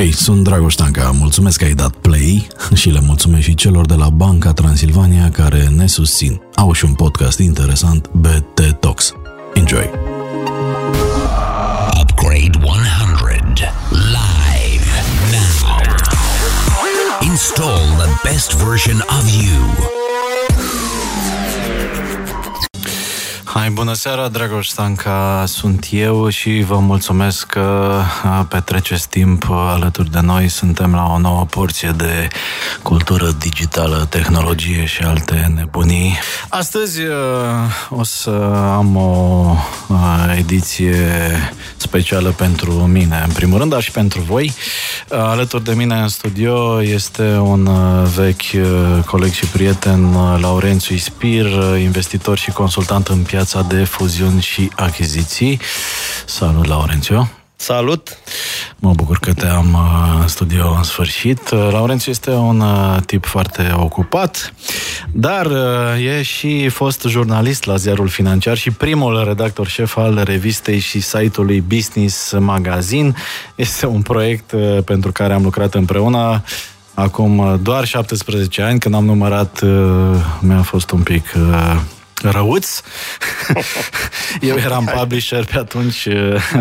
Hei, sunt Dragoș Tanca, mulțumesc că ai dat play și le mulțumesc și celor de la Banca Transilvania care ne susțin. Au și un podcast interesant, BT Talks. Enjoy! Upgrade 100 live now. Install the best version of you. Hai, bună seara, Dragoș Stanca sunt eu și vă mulțumesc că petreceți timp alături de noi. Suntem la o nouă porție de cultură digitală, tehnologie și alte nebunii. Astăzi o să am o ediție specială pentru mine, în primul rând, dar și pentru voi. Alături de mine în studio este un vechi coleg și prieten, Laurențiu Ispir, investitor și consultant în piață piața de fuziuni și achiziții. Salut, Laurențiu! Salut! Mă bucur că te am uh, în studio în sfârșit. Uh, Laurențiu este un uh, tip foarte ocupat, dar e și fost jurnalist la ziarul financiar și primul redactor șef al revistei și site-ului Business Magazine. Este un proiect pentru care am lucrat împreună acum doar 17 ani, când am numărat, mi-a fost un pic răuț. Eu eram publisher pe atunci,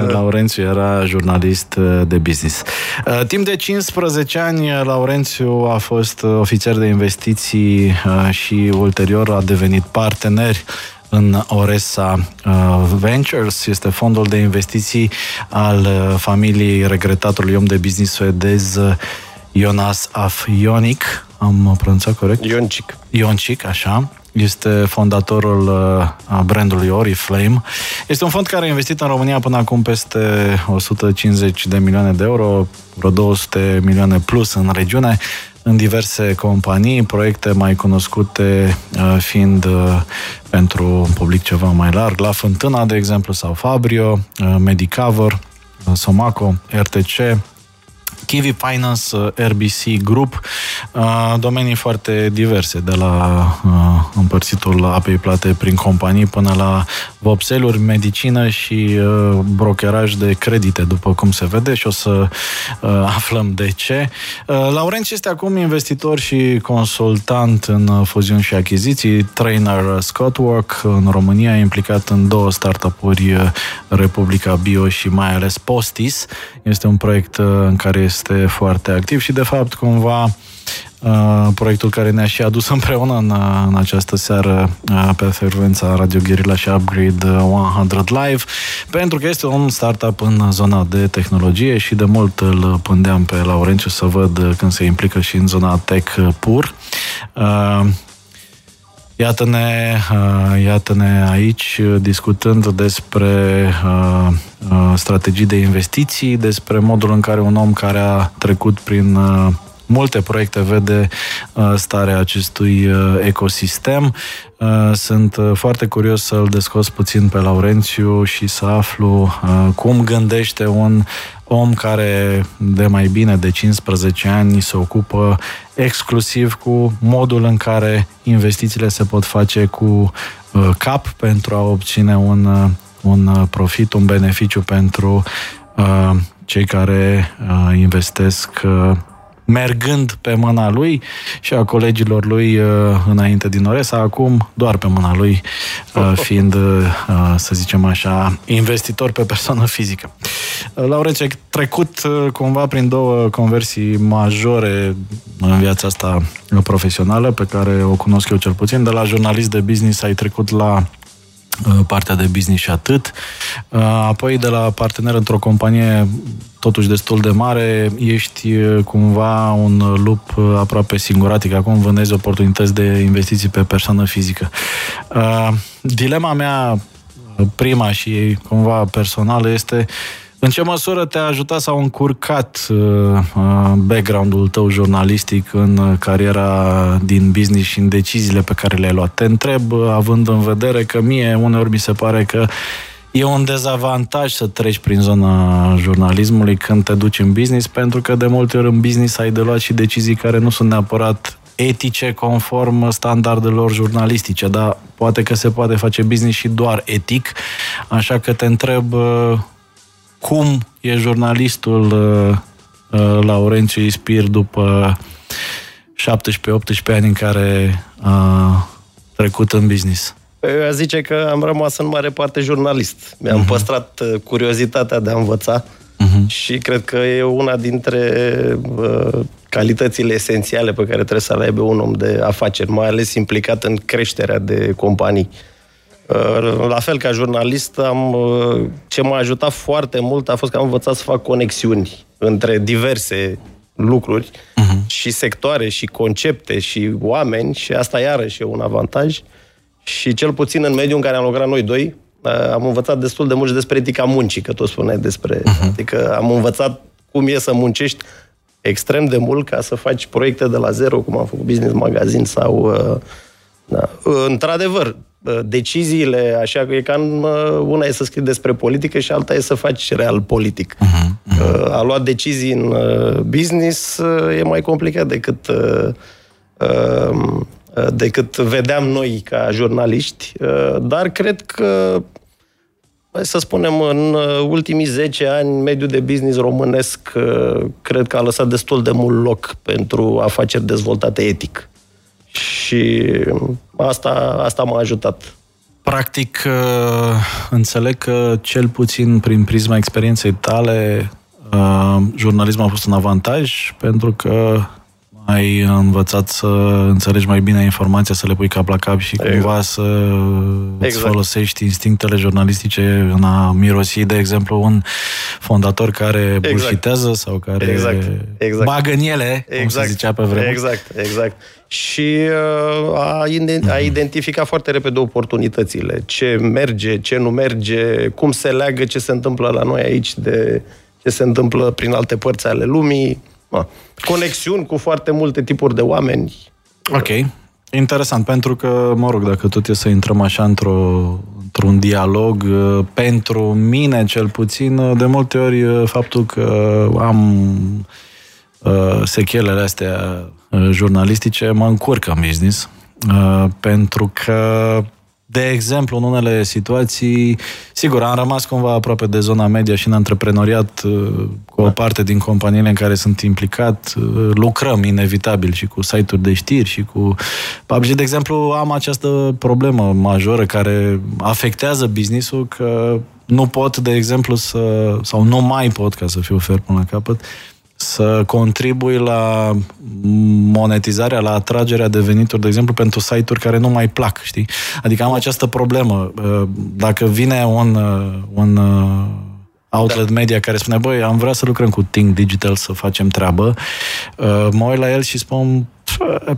Laurențiu era jurnalist uh, de business. Uh, timp de 15 ani, Laurențiu a fost ofițer de investiții uh, și ulterior a devenit partener în Oresa Ventures, este fondul de investiții al familiei regretatului om de business suedez Jonas Afjonic. Am pronunțat corect? Ioncic. Ioncic, așa este fondatorul uh, brandului Oriflame. Este un fond care a investit în România până acum peste 150 de milioane de euro, vreo 200 milioane plus în regiune, în diverse companii, proiecte mai cunoscute uh, fiind uh, pentru un public ceva mai larg, la Fântâna, de exemplu, sau Fabrio, Medicover, Somaco, RTC, Kiwi Finance, uh, RBC Group, uh, domenii foarte diverse, de la uh, împărțitul apei plate prin companii până la vopseluri, medicină și brokeraj de credite, după cum se vede și o să aflăm de ce. Laurenț este acum investitor și consultant în fuziuni și achiziții, trainer Scottwork în România, implicat în două startup-uri, Republica Bio și mai ales Postis. Este un proiect în care este este foarte activ și, de fapt, cumva, uh, proiectul care ne-a și adus împreună în, uh, în această seară uh, pe frecvența Radio Guerilla și Upgrade 100 Live, pentru că este un startup în zona de tehnologie și de mult îl pândeam pe Laurențiu să văd când se implică și în zona tech pur. Iată-ne, uh, iată-ne aici uh, discutând despre uh, strategii de investiții, despre modul în care un om care a trecut prin multe proiecte vede starea acestui ecosistem. Sunt foarte curios să-l descos puțin pe Laurențiu și să aflu cum gândește un om care de mai bine de 15 ani se ocupă exclusiv cu modul în care investițiile se pot face cu uh, cap pentru a obține un, uh, un uh, profit, un beneficiu pentru cei care investesc mergând pe mâna lui și a colegilor lui uh, înainte din Oresa, acum doar pe mâna lui, uh, fiind, uh, să zicem așa, investitor pe persoană fizică. Laurențiu, ai trecut cumva prin două conversii majore în viața asta profesională, pe care o cunosc eu cel puțin. De la jurnalist de business ai trecut la Uh, partea de business și atât. Uh, apoi de la partener într-o companie totuși destul de mare, ești uh, cumva un lup aproape singuratic. Acum vânezi oportunități de investiții pe persoană fizică. Dilema mea prima și cumva personală este în ce măsură te-a ajutat sau încurcat uh, uh, background-ul tău jurnalistic în cariera din business și în deciziile pe care le-ai luat? Te întreb, uh, având în vedere că mie uneori mi se pare că e un dezavantaj să treci prin zona jurnalismului când te duci în business, pentru că de multe ori în business ai de luat și decizii care nu sunt neapărat etice conform standardelor jurnalistice, dar poate că se poate face business și doar etic, așa că te întreb cum e jurnalistul uh, uh, Laurențiu Ispir după 17-18 ani în care a trecut în business? Eu zice că am rămas în mare parte jurnalist. Mi-am uh-huh. păstrat uh, curiozitatea de a învăța uh-huh. și cred că e una dintre uh, calitățile esențiale pe care trebuie să le aibă un om de afaceri, mai ales implicat în creșterea de companii. Uh, la fel ca jurnalist, am, uh, ce m-a ajutat foarte mult a fost că am învățat să fac conexiuni între diverse lucruri uh-huh. și sectoare și concepte și oameni și asta iarăși e un avantaj. Și cel puțin în mediul în care am lucrat noi doi, uh, am învățat destul de mult despre etica muncii, că tu spuneai despre... Uh-huh. Adică am învățat cum e să muncești extrem de mult ca să faci proiecte de la zero, cum am făcut Business Magazine sau... Da. Într-adevăr, deciziile, așa că e ca în, una e să scrii despre politică și alta e să faci real politic. Uh-huh, uh-huh. A luat decizii în business e mai complicat decât decât vedeam noi ca jurnaliști, dar cred că să spunem, în ultimii 10 ani, mediul de business românesc cred că a lăsat destul de mult loc pentru afaceri dezvoltate etic. Și asta, asta m-a ajutat. Practic, uh, înțeleg că cel puțin prin prisma experienței tale, uh, jurnalismul a fost un avantaj pentru că ai învățat să înțelegi mai bine informația, să le pui cap la cap și exact. cumva să exact. folosești instinctele jurnalistice în a mirosi, de exemplu, un fondator care exact. bullshitează sau care exact. Exact. bagă în ele, exact. cum se exact. zicea pe vremuri. Exact, exact. Și uh, a, a identificat foarte repede oportunitățile, ce merge, ce nu merge, cum se leagă ce se întâmplă la noi aici de ce se întâmplă prin alte părți ale lumii conexiuni cu foarte multe tipuri de oameni. Ok. Interesant, pentru că, mă rog, dacă tot e să intrăm așa într-o, într-un dialog, uh, pentru mine cel puțin, uh, de multe ori uh, faptul că am uh, sechelele astea jurnalistice mă încurcă în business, uh, pentru că de exemplu, în unele situații, sigur, am rămas cumva aproape de zona media și în antreprenoriat uh, cu o parte din companiile în care sunt implicat, uh, lucrăm inevitabil și cu site-uri de știri și cu PUBG. De exemplu, am această problemă majoră care afectează business-ul că nu pot, de exemplu, să, sau nu mai pot, ca să fiu fer până la capăt, să contribui la monetizarea, la atragerea de venituri, de exemplu, pentru site-uri care nu mai plac, știi? Adică am această problemă. Uh, dacă vine un, uh, un uh, outlet da. media care spune, băi, am vrea să lucrăm cu Think Digital, să facem treabă, mă uit la el și spun,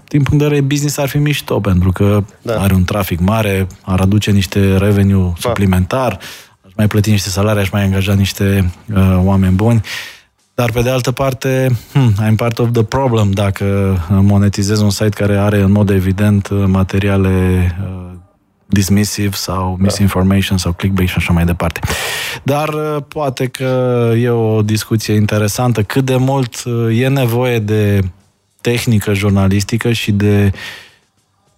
din punct de vedere business ar fi mișto, pentru că da. are un trafic mare, ar aduce niște revenue da. suplimentar, aș mai plăti niște salarii, aș mai angaja niște uh, oameni buni. Dar pe de altă parte, hmm, I'm part of the problem dacă monetizez un site care are în mod evident materiale uh, dismissive sau da. misinformation sau clickbait și așa mai departe. Dar uh, poate că e o discuție interesantă cât de mult uh, e nevoie de tehnică jurnalistică și de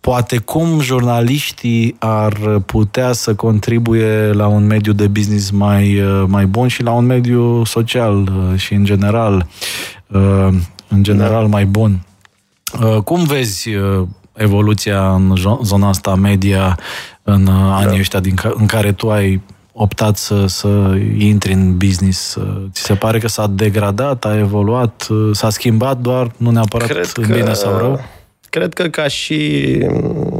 poate cum jurnaliștii ar putea să contribuie la un mediu de business mai, uh, mai bun și la un mediu social uh, și în general, uh, în general da. mai bun. Cum vezi evoluția în zona asta media în anii da. ăștia din ca, în care tu ai optat să, să intri în business? Ți se pare că s-a degradat, a evoluat, s-a schimbat doar, nu neapărat Cred în bine că... sau rău? Cred că ca și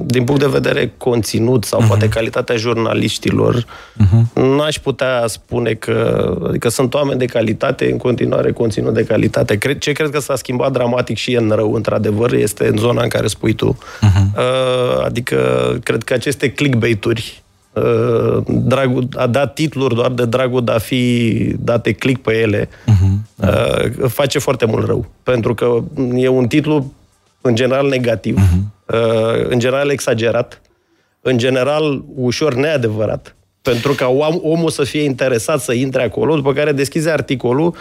din punct de vedere conținut sau uh-huh. poate calitatea jurnaliștilor, uh-huh. n-aș putea spune că, adică sunt oameni de calitate, în continuare conținut de calitate. Cred, ce cred că s-a schimbat dramatic și în rău, într-adevăr, este în zona în care spui tu. Uh-huh. Adică, cred că aceste clickbait-uri uh, dragul, a dat titluri doar de dragul de a fi date click pe ele, uh-huh. face foarte mult rău. Pentru că e un titlu în general negativ, uh-huh. în general exagerat, în general ușor neadevărat, pentru ca omul să fie interesat să intre acolo, după care deschizi articolul,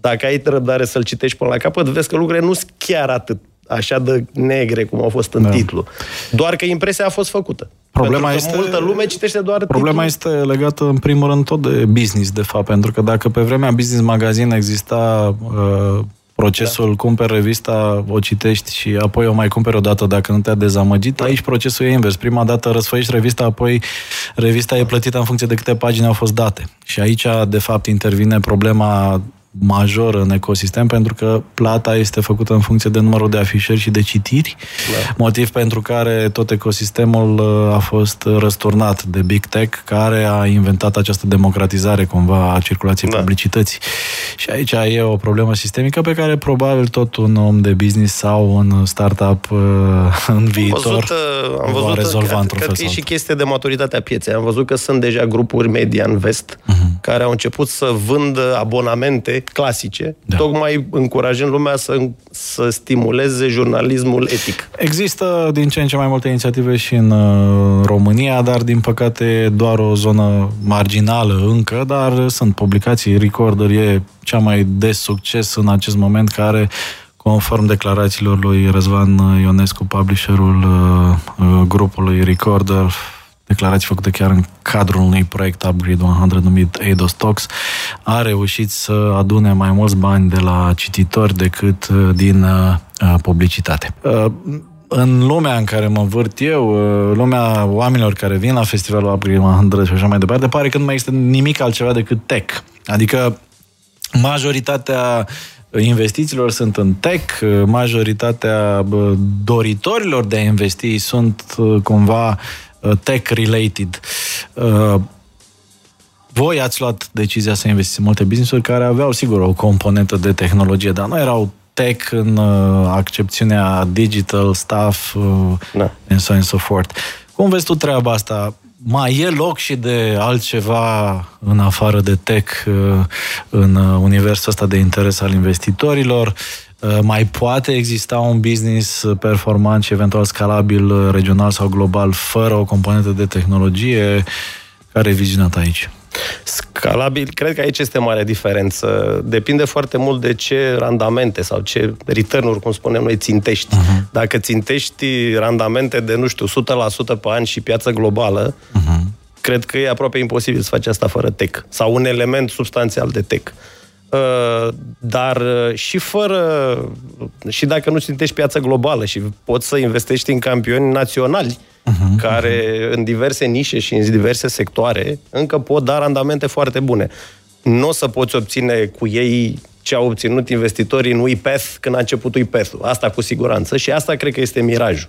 dacă ai răbdare să-l citești până la capăt, vezi că lucrurile nu sunt chiar atât așa de negre cum au fost în da. titlu. Doar că impresia a fost făcută. Problema pentru că este, multă lume citește doar Problema titlul. este legată în primul rând tot de business, de fapt, pentru că dacă pe vremea Business Magazine exista uh, procesul da. cumperi revista, o citești și apoi o mai cumperi o dată dacă nu te-a dezamăgit, aici procesul e invers. Prima dată răsfăiești revista, apoi revista e plătită în funcție de câte pagini au fost date. Și aici, de fapt, intervine problema major în ecosistem pentru că plata este făcută în funcție de numărul de afișări și de citiri, da. motiv pentru care tot ecosistemul uh, a fost răsturnat de Big Tech, care a inventat această democratizare cumva a circulației da. publicității. Și aici e o problemă sistemică pe care probabil tot un om de business sau un startup uh, în viitor am văzut, uh, am văzut, va rezolva într-un fel. Cred că e și chestie de maturitate a pieței. Am văzut că sunt deja grupuri media în vest uh-huh. care au început să vândă abonamente clasice, da. tocmai încurajând lumea să, să stimuleze jurnalismul etic. Există din ce în ce mai multe inițiative și în uh, România, dar din păcate doar o zonă marginală încă, dar sunt publicații. Recorder e cea mai des succes în acest moment care conform declarațiilor lui Răzvan Ionescu, publisherul uh, uh grupului Recorder, declarații făcute chiar în cadrul unui proiect Upgrade 100 numit ADOS Talks, a reușit să adune mai mulți bani de la cititori decât uh, din uh, uh, publicitate. Uh, în lumea în care mă vârt eu, uh, lumea oamenilor care vin la festivalul Upgrade 100 și așa mai departe, pare că nu mai este nimic altceva decât tech. Adică majoritatea investițiilor sunt în tech, majoritatea doritorilor de a investi sunt cumva Uh, tech-related. Uh, voi ați luat decizia să investiți în multe business-uri care aveau, sigur, o componentă de tehnologie, dar nu erau tech în uh, accepțiunea digital stuff da. and so on and so forth. Cum vezi tu treaba asta? Mai e loc și de altceva în afară de tech în universul ăsta de interes al investitorilor? Uh, mai poate exista un business performant și eventual scalabil uh, regional sau global fără o componentă de tehnologie? Care e viziunea ta aici? Scalabil, cred că aici este mare diferență. Depinde foarte mult de ce randamente sau ce return-uri, cum spunem noi, țintești. Uh-huh. Dacă țintești randamente de, nu știu, 100% pe an și piață globală, uh-huh. cred că e aproape imposibil să faci asta fără tech sau un element substanțial de tech. Uh, dar uh, și fără, și dacă nu țintești piața globală și poți să investești în campioni naționali, uh-huh, care uh-huh. în diverse nișe și în diverse sectoare încă pot da randamente foarte bune. Nu o să poți obține cu ei ce au obținut investitorii în UIPETH când a început uipeth Asta cu siguranță și asta cred că este mirajul.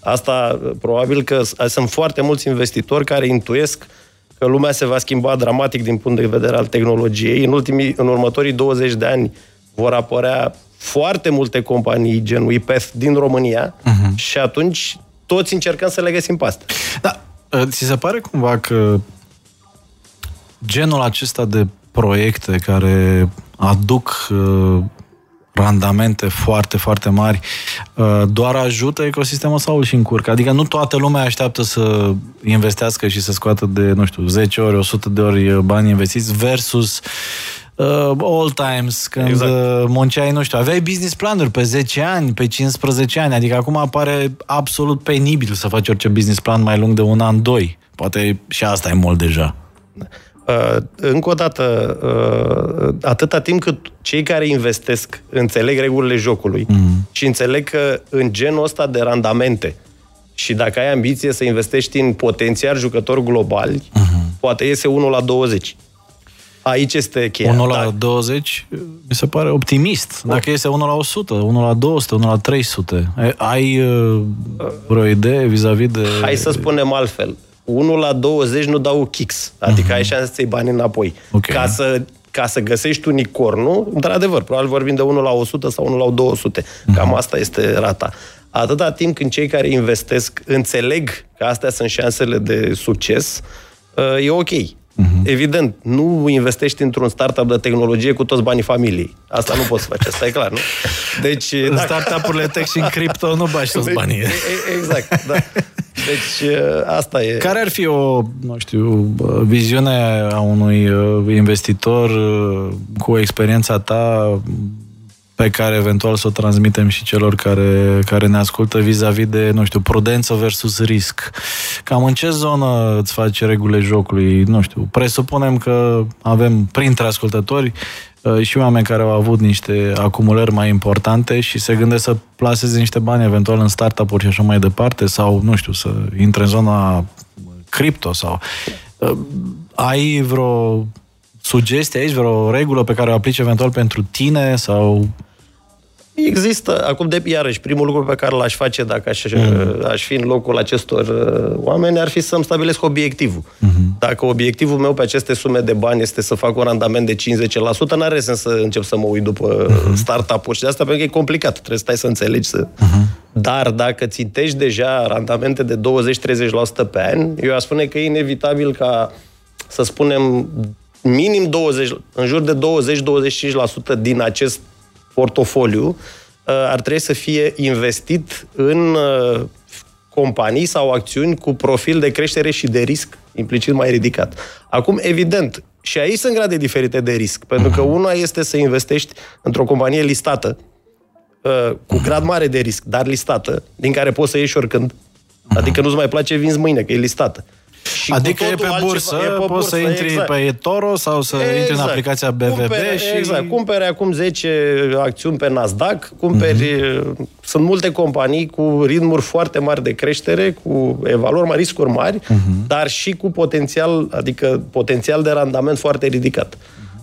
Asta probabil că sunt foarte mulți investitori care intuiesc uh, că lumea se va schimba dramatic din punct de vedere al tehnologiei. În, ultimii, în următorii 20 de ani vor apărea foarte multe companii gen UIPETH din România uh-huh. și atunci toți încercăm să le găsim pe astea. Da, ți se pare cumva că genul acesta de proiecte care aduc uh, randamente foarte, foarte mari, uh, doar ajută ecosistemul sau și încurcă. Adică nu toată lumea așteaptă să investească și să scoată de, nu știu, 10 ori, 100 de ori bani investiți versus uh, all times, când exact. Uh, munceai, nu știu, aveai business planuri pe 10 ani, pe 15 ani, adică acum apare absolut penibil să faci orice business plan mai lung de un an, doi. Poate și asta e mult deja. Uh, încă o dată, uh, atâta timp cât cei care investesc înțeleg regulile jocului mm. și înțeleg că în genul ăsta de randamente și dacă ai ambiție să investești în potențial jucători globali, mm-hmm. poate iese 1 la 20. Aici este cheia. 1 la 20 mi se pare optimist. Dacă este 1 la 100, 1 la 200, 1 la 300, ai uh, vreo idee vis-a-vis de... Hai să spunem altfel. 1 la 20 nu dau kicks. Adică uh-huh. ai șanse să-i bani înapoi. Okay. Ca să ca să găsești unicornul, într-adevăr, probabil vorbim de 1 la 100 sau 1 la 200. Uh-huh. Cam asta este rata. Atâta timp când cei care investesc înțeleg că astea sunt șansele de succes, uh, e ok. Uh-huh. Evident, nu investești într-un startup de tehnologie cu toți banii familiei. Asta nu poți să faci, asta e clar, nu? Deci, în dacă... startup-urile tech și în cripto nu bagi toți banii. Exact, da. Deci, asta e. Care ar fi o, nu știu, viziune a unui investitor cu experiența ta pe care eventual să o transmitem și celor care, care ne ascultă vis-a-vis de, nu știu, prudență versus risc. Cam în ce zonă îți face regulile jocului? Nu știu, presupunem că avem printre ascultători uh, și oameni care au avut niște acumulări mai importante și se gândesc să plaseze niște bani eventual în startup-uri și așa mai departe sau, nu știu, să intre în zona cripto sau... Uh, ai vreo sugestie aici, vreo regulă pe care o aplici eventual pentru tine sau Există, acum de iarăși, primul lucru pe care l-aș face dacă aș, mm. aș fi în locul acestor uh, oameni ar fi să-mi stabilesc obiectivul. Mm-hmm. Dacă obiectivul meu pe aceste sume de bani este să fac un randament de 50%, n-are sens să încep să mă uit după mm-hmm. startup-uri și de asta pentru că e complicat. Trebuie să stai să înțelegi să... Mm-hmm. Dar dacă țintești deja randamente de 20-30% pe an, eu aș spune că e inevitabil ca, să spunem, minim 20, în jur de 20-25% din acest portofoliu uh, ar trebui să fie investit în uh, companii sau acțiuni cu profil de creștere și de risc implicit mai ridicat. Acum, evident, și aici sunt grade diferite de risc, pentru că mhm. una este să investești într-o companie listată, uh, cu grad mare de risc, dar listată, din care poți să ieși oricând. Mhm. Adică nu-ți mai place, vinzi mâine, că e listată. Și adică e pe bursă, altceva, e pe poți să intri exact. pe eToro sau să exact. intri în aplicația BVB cumpere, și... Exact, cumpere acum 10 acțiuni pe Nasdaq, cumperi... Mm-hmm. Sunt multe companii cu ritmuri foarte mari de creștere, cu evaluări mari, riscuri mari, mm-hmm. dar și cu potențial, adică potențial de randament foarte ridicat.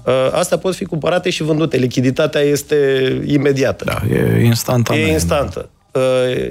Uh, astea pot fi cumpărate și vândute. Lichiditatea este imediată. Da, e instantană. E instantă. Uh,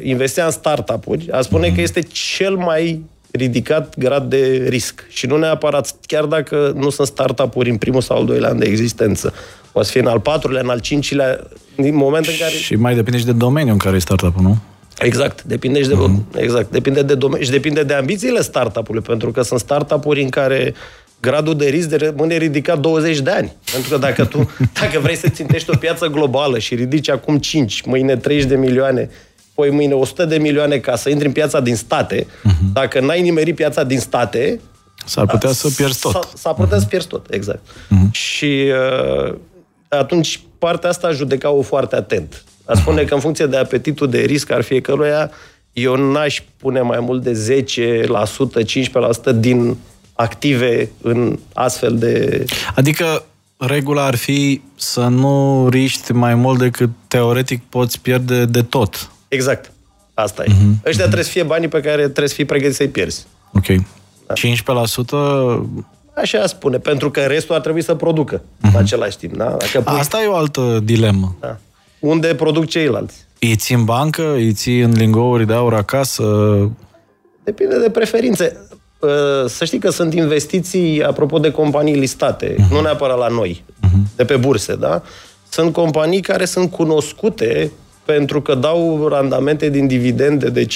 investea în startup-uri, a spune mm-hmm. că este cel mai ridicat grad de risc. Și nu neapărat, chiar dacă nu sunt startup-uri în primul sau al doilea an de existență, o să fie în al patrulea, în al cincilea, din moment în care... Și mai depinde și de domeniul în care e startup-ul, nu? Exact, depinde și de, uh-huh. exact, depinde de domeniu și depinde de ambițiile startup-ului, pentru că sunt startup-uri în care gradul de risc de rămâne ridicat 20 de ani. Pentru că dacă tu, dacă vrei să țintești o piață globală și ridici acum 5, mâine 30 de milioane pui mâine 100 de milioane ca să intri în piața din state, uh-huh. dacă n-ai nimerit piața din state, S-ar putea să pierzi tot. S-ar putea uh-huh. să pierzi tot, exact. Uh-huh. Și uh, atunci partea asta judeca-o foarte atent. A spune uh-huh. că în funcție de apetitul de risc al fiecăruia, eu n-aș pune mai mult de 10%, 15% din active în astfel de... Adică regula ar fi să nu riști mai mult decât teoretic poți pierde de tot. Exact. Asta e. Uh-huh. Ăștia uh-huh. trebuie să fie banii pe care trebuie să fii pregătit să-i pierzi. Ok. Da. 15%? Așa spune, pentru că restul ar trebui să producă uh-huh. în același timp. Da? Dacă pui... Asta e o altă dilemă. Da. Unde produc ceilalți? Îi ții în bancă? Îi ții în lingouri de aur acasă? Depinde de preferințe. Ă, să știi că sunt investiții, apropo de companii listate, uh-huh. nu neapărat la noi, uh-huh. de pe burse, da? Sunt companii care sunt cunoscute pentru că dau randamente din dividende de 5-6%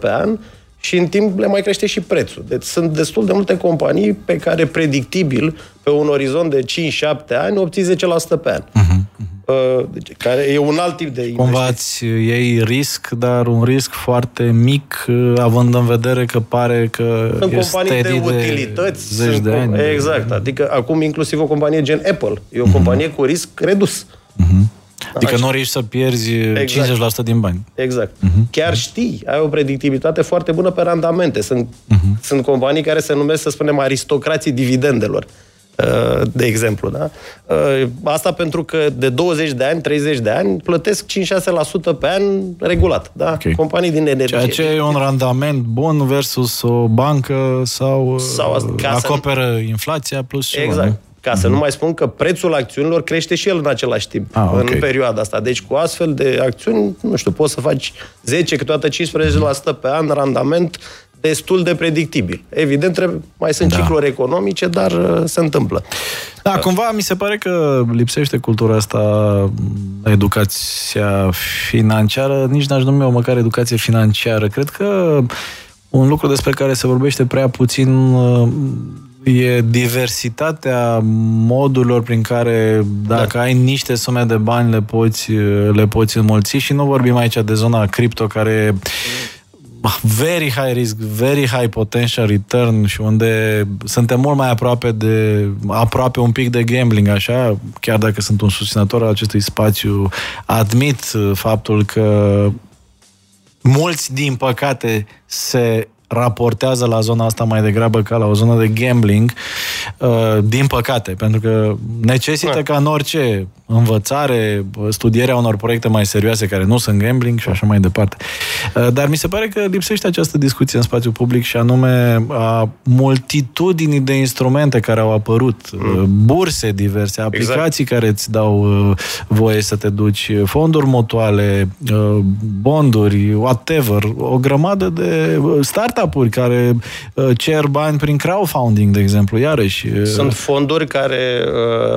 pe an și în timp le mai crește și prețul. Deci sunt destul de multe companii pe care predictibil, pe un orizont de 5-7 ani, obții 10% pe an. Uh-huh. Deci, care e un alt tip de investiție. Cumva îți iei risc, dar un risc foarte mic, uh, având în vedere că pare că Sunt companii de utilități. Zeci de ani. Exact. Adică acum inclusiv o companie gen Apple. E o uh-huh. companie cu risc redus. Uh-huh. Adică Așa. nu riști să pierzi exact. 50% din bani. Exact. Uh-huh. Chiar știi, ai o predictibilitate foarte bună pe randamente. Sunt, uh-huh. sunt companii care se numesc, să spunem, aristocrații dividendelor uh, de exemplu. Da? Uh, asta pentru că de 20 de ani, 30 de ani, plătesc 5-6% pe an regulat. Da? Okay. Companii din energie. Ceea ce e un randament bun versus o bancă sau, sau acoperă să... inflația plus Exact. Ceva, ca să nu mai spun că prețul acțiunilor crește și el în același timp, ah, okay. în perioada asta. Deci cu astfel de acțiuni, nu știu, poți să faci 10, câteodată 15% pe an randament destul de predictibil. Evident, trebuie, mai sunt da. cicluri economice, dar uh, se întâmplă. Da, cumva mi se pare că lipsește cultura asta, educația financiară, nici n-aș numi o măcar educație financiară. Cred că un lucru despre care se vorbește prea puțin uh, e diversitatea modurilor prin care dacă da. ai niște sume de bani le poți, le poți înmulți și nu vorbim aici de zona cripto care very high risk, very high potential return și unde suntem mult mai aproape de aproape un pic de gambling, așa, chiar dacă sunt un susținător al acestui spațiu, admit faptul că mulți, din păcate, se raportează la zona asta mai degrabă ca la o zonă de gambling, uh, din păcate, pentru că necesită da. ca în orice învățare, studierea unor proiecte mai serioase care nu sunt gambling și așa mai departe. Uh, dar mi se pare că lipsește această discuție în spațiu public și anume a multitudinii de instrumente care au apărut, uh, mm. burse diverse, exact. aplicații exact. care îți dau voie să te duci, fonduri mutuale, bonduri, whatever, o grămadă de start startup-uri care uh, cer bani prin crowdfunding, de exemplu, iarăși. Uh, Sunt fonduri care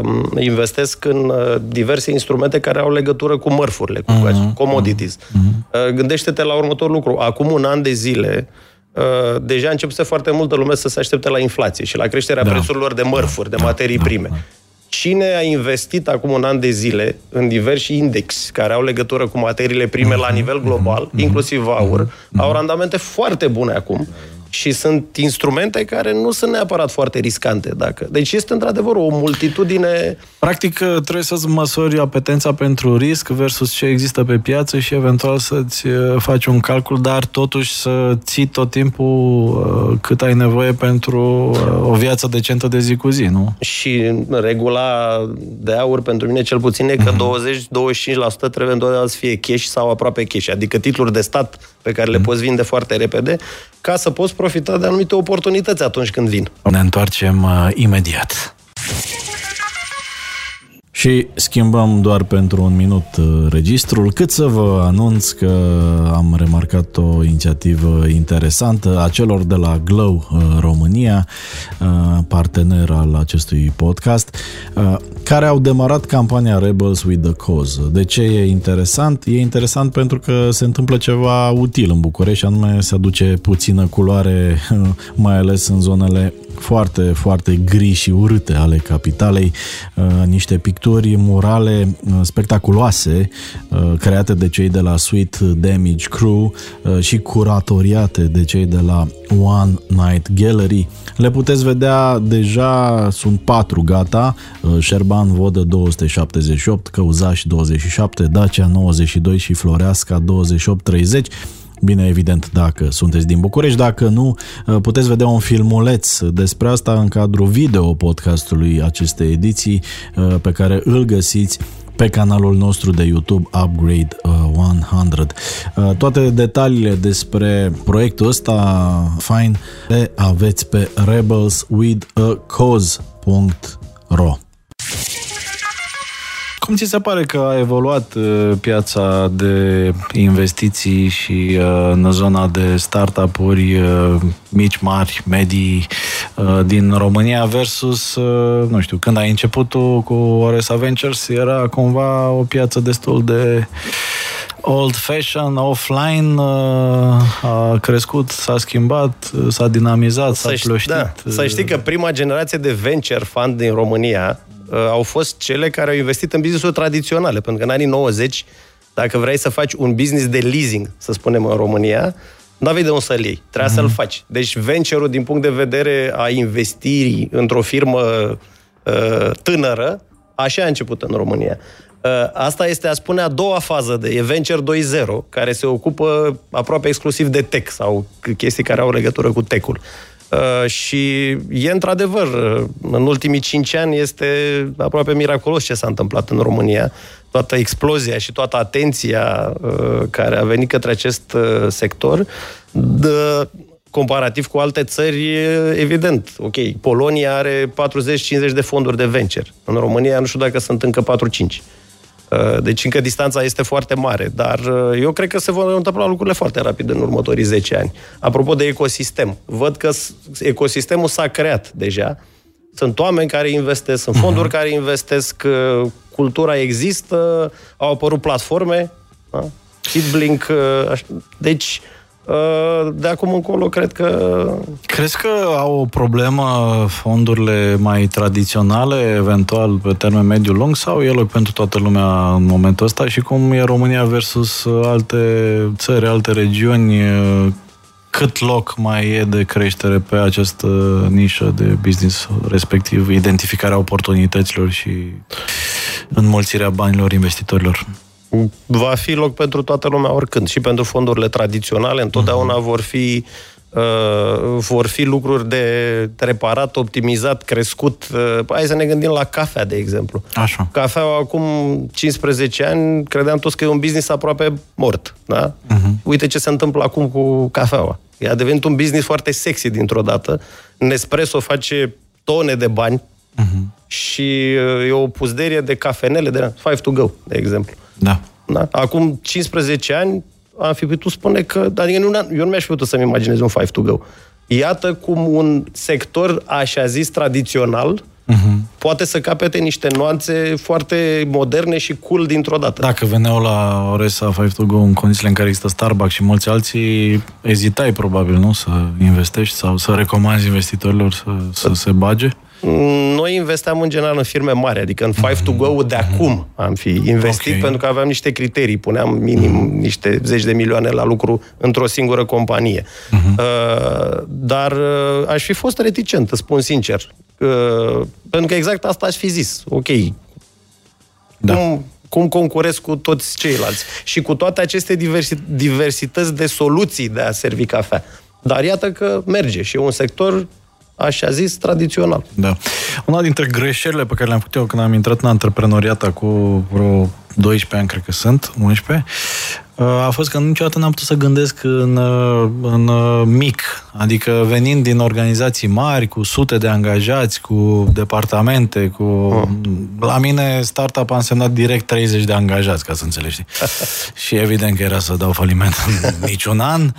uh, investesc în uh, diverse instrumente care au legătură cu mărfurile, cu uh-huh, commodities. Uh-huh. Uh, gândește-te la următorul lucru. Acum un an de zile, Uh, deja începuse foarte multă lume să se aștepte la inflație și la creșterea da. prețurilor de mărfuri, de da, materii da, prime. Da. Cine a investit acum un an de zile în diversi index care au legătură cu materiile prime la nivel global, inclusiv aur, au randamente foarte bune acum și sunt instrumente care nu sunt neapărat foarte riscante. Dacă... Deci este într-adevăr o multitudine... Practic trebuie să-ți măsori apetența pentru risc versus ce există pe piață și eventual să-ți uh, faci un calcul, dar totuși să ții tot timpul uh, cât ai nevoie pentru uh, o viață decentă de zi cu zi, nu? Și regula de aur pentru mine cel puțin e că mm-hmm. 20-25% trebuie întotdeauna să fie cash sau aproape cash, adică titluri de stat pe care le mm-hmm. poți vinde foarte repede ca să poți profita de anumite oportunități atunci când vin. Ne întoarcem uh, imediat. Și schimbăm doar pentru un minut uh, registrul, cât să vă anunț că am remarcat o inițiativă interesantă a celor de la Glow uh, România, uh, partener al acestui podcast, care au demarat campania Rebels with the Cause. De ce e interesant? E interesant pentru că se întâmplă ceva util în București, anume se aduce puțină culoare, mai ales în zonele foarte, foarte gri și urâte ale capitalei, uh, niște picturi murale uh, spectaculoase uh, create de cei de la Sweet Damage Crew și curatoriate de cei de la One Night Gallery. Le puteți vedea deja, sunt patru gata, Șerban Vodă 278, Căuzaș 27, Dacia 92 și Floreasca 2830. Bine, evident, dacă sunteți din București, dacă nu, uh, puteți vedea un filmuleț despre asta în cadrul video podcastului acestei ediții uh, pe care îl găsiți pe canalul nostru de YouTube Upgrade 100. Uh, toate detaliile despre proiectul ăsta fine le aveți pe rebelswithacause.ro cum ți se pare că a evoluat uh, piața de investiții și uh, în zona de startup-uri uh, mici, mari, medii din România versus, nu știu, când ai început tu cu Oresa Ventures, era cumva o piață destul de old fashion, offline, a crescut, s-a schimbat, s-a dinamizat, s-a ploștit. Da. Să știi că prima generație de venture fund din România Uh, au fost cele care au investit în business-uri tradiționale, pentru că în anii 90, dacă vrei să faci un business de leasing, să spunem în România, nu aveai de unde să-l iei, trebuia mm-hmm. să-l faci. Deci venture-ul, din punct de vedere a investirii într-o firmă uh, tânără, așa a început în România. Uh, asta este, a spune, a doua fază de Venture 2.0, care se ocupă aproape exclusiv de tech sau chestii care au legătură cu tech-ul. Uh, și e într-adevăr, uh, în ultimii cinci ani este aproape miraculos ce s-a întâmplat în România. Toată explozia și toată atenția uh, care a venit către acest sector, de, comparativ cu alte țări, evident. Ok, Polonia are 40-50 de fonduri de venture. În România nu știu dacă sunt încă 4-5. Uh, deci încă distanța este foarte mare, dar uh, eu cred că se vor întâmpla lucrurile foarte rapid în următorii 10 ani. Apropo de ecosistem, văd că ecosistemul s-a creat deja. Sunt oameni care investesc, sunt fonduri uh-huh. care investesc, uh, cultura există, au apărut platforme, da? Hitblink, deci Uh, de acum încolo, cred că... Crezi că au o problemă fondurile mai tradiționale, eventual pe termen mediu-lung, sau e loc pentru toată lumea în momentul ăsta? Și cum e România versus alte țări, alte regiuni? cât loc mai e de creștere pe această nișă de business, respectiv identificarea oportunităților și înmulțirea banilor investitorilor? Va fi loc pentru toată lumea oricând. Și pentru fondurile tradiționale întotdeauna uh-huh. vor fi uh, vor fi lucruri de reparat, optimizat, crescut. Uh, hai să ne gândim la cafea, de exemplu. Așa. Cafeaua acum 15 ani, credeam toți că e un business aproape mort. Da? Uh-huh. Uite ce se întâmplă acum cu cafeaua. A devenit un business foarte sexy dintr-o dată. Nespresso face tone de bani uh-huh. și uh, e o puzderie de cafenele de Five to Go, de exemplu. Da. da? Acum 15 ani am fi putut spune că... Adică nu, eu nu mi-aș fi putut să-mi imaginez un Five to Go. Iată cum un sector, așa zis, tradițional, uh-huh. poate să capete niște nuanțe foarte moderne și cool dintr-o dată. Dacă veneau la Oresa Five to Go în condițiile în care există Starbucks și mulți alții, ezitai probabil, nu? Să investești sau să recomanzi investitorilor să, să se bage? Noi investeam în general în firme mari, adică în Five to Go de acum am fi investit okay. pentru că aveam niște criterii, puneam minim niște zeci de milioane la lucru într-o singură companie. Uh-huh. Uh, dar uh, aș fi fost reticent, spun sincer. Uh, pentru că exact asta aș fi zis. Ok, da. cum, cum concurez cu toți ceilalți și cu toate aceste diversi, diversități de soluții de a servi cafea. Dar iată că merge și e un sector așa zis, tradițional. Da. Una dintre greșelile pe care le-am făcut eu când am intrat în antreprenoriat cu vreo 12 ani, cred că sunt, 11, uh, a fost că niciodată n-am putut să gândesc în, uh, în uh, mic, adică venind din organizații mari, cu sute de angajați, cu departamente, cu... Hmm. La mine startup a însemnat direct 30 de angajați, ca să înțelegi. și evident că era să dau faliment în niciun an.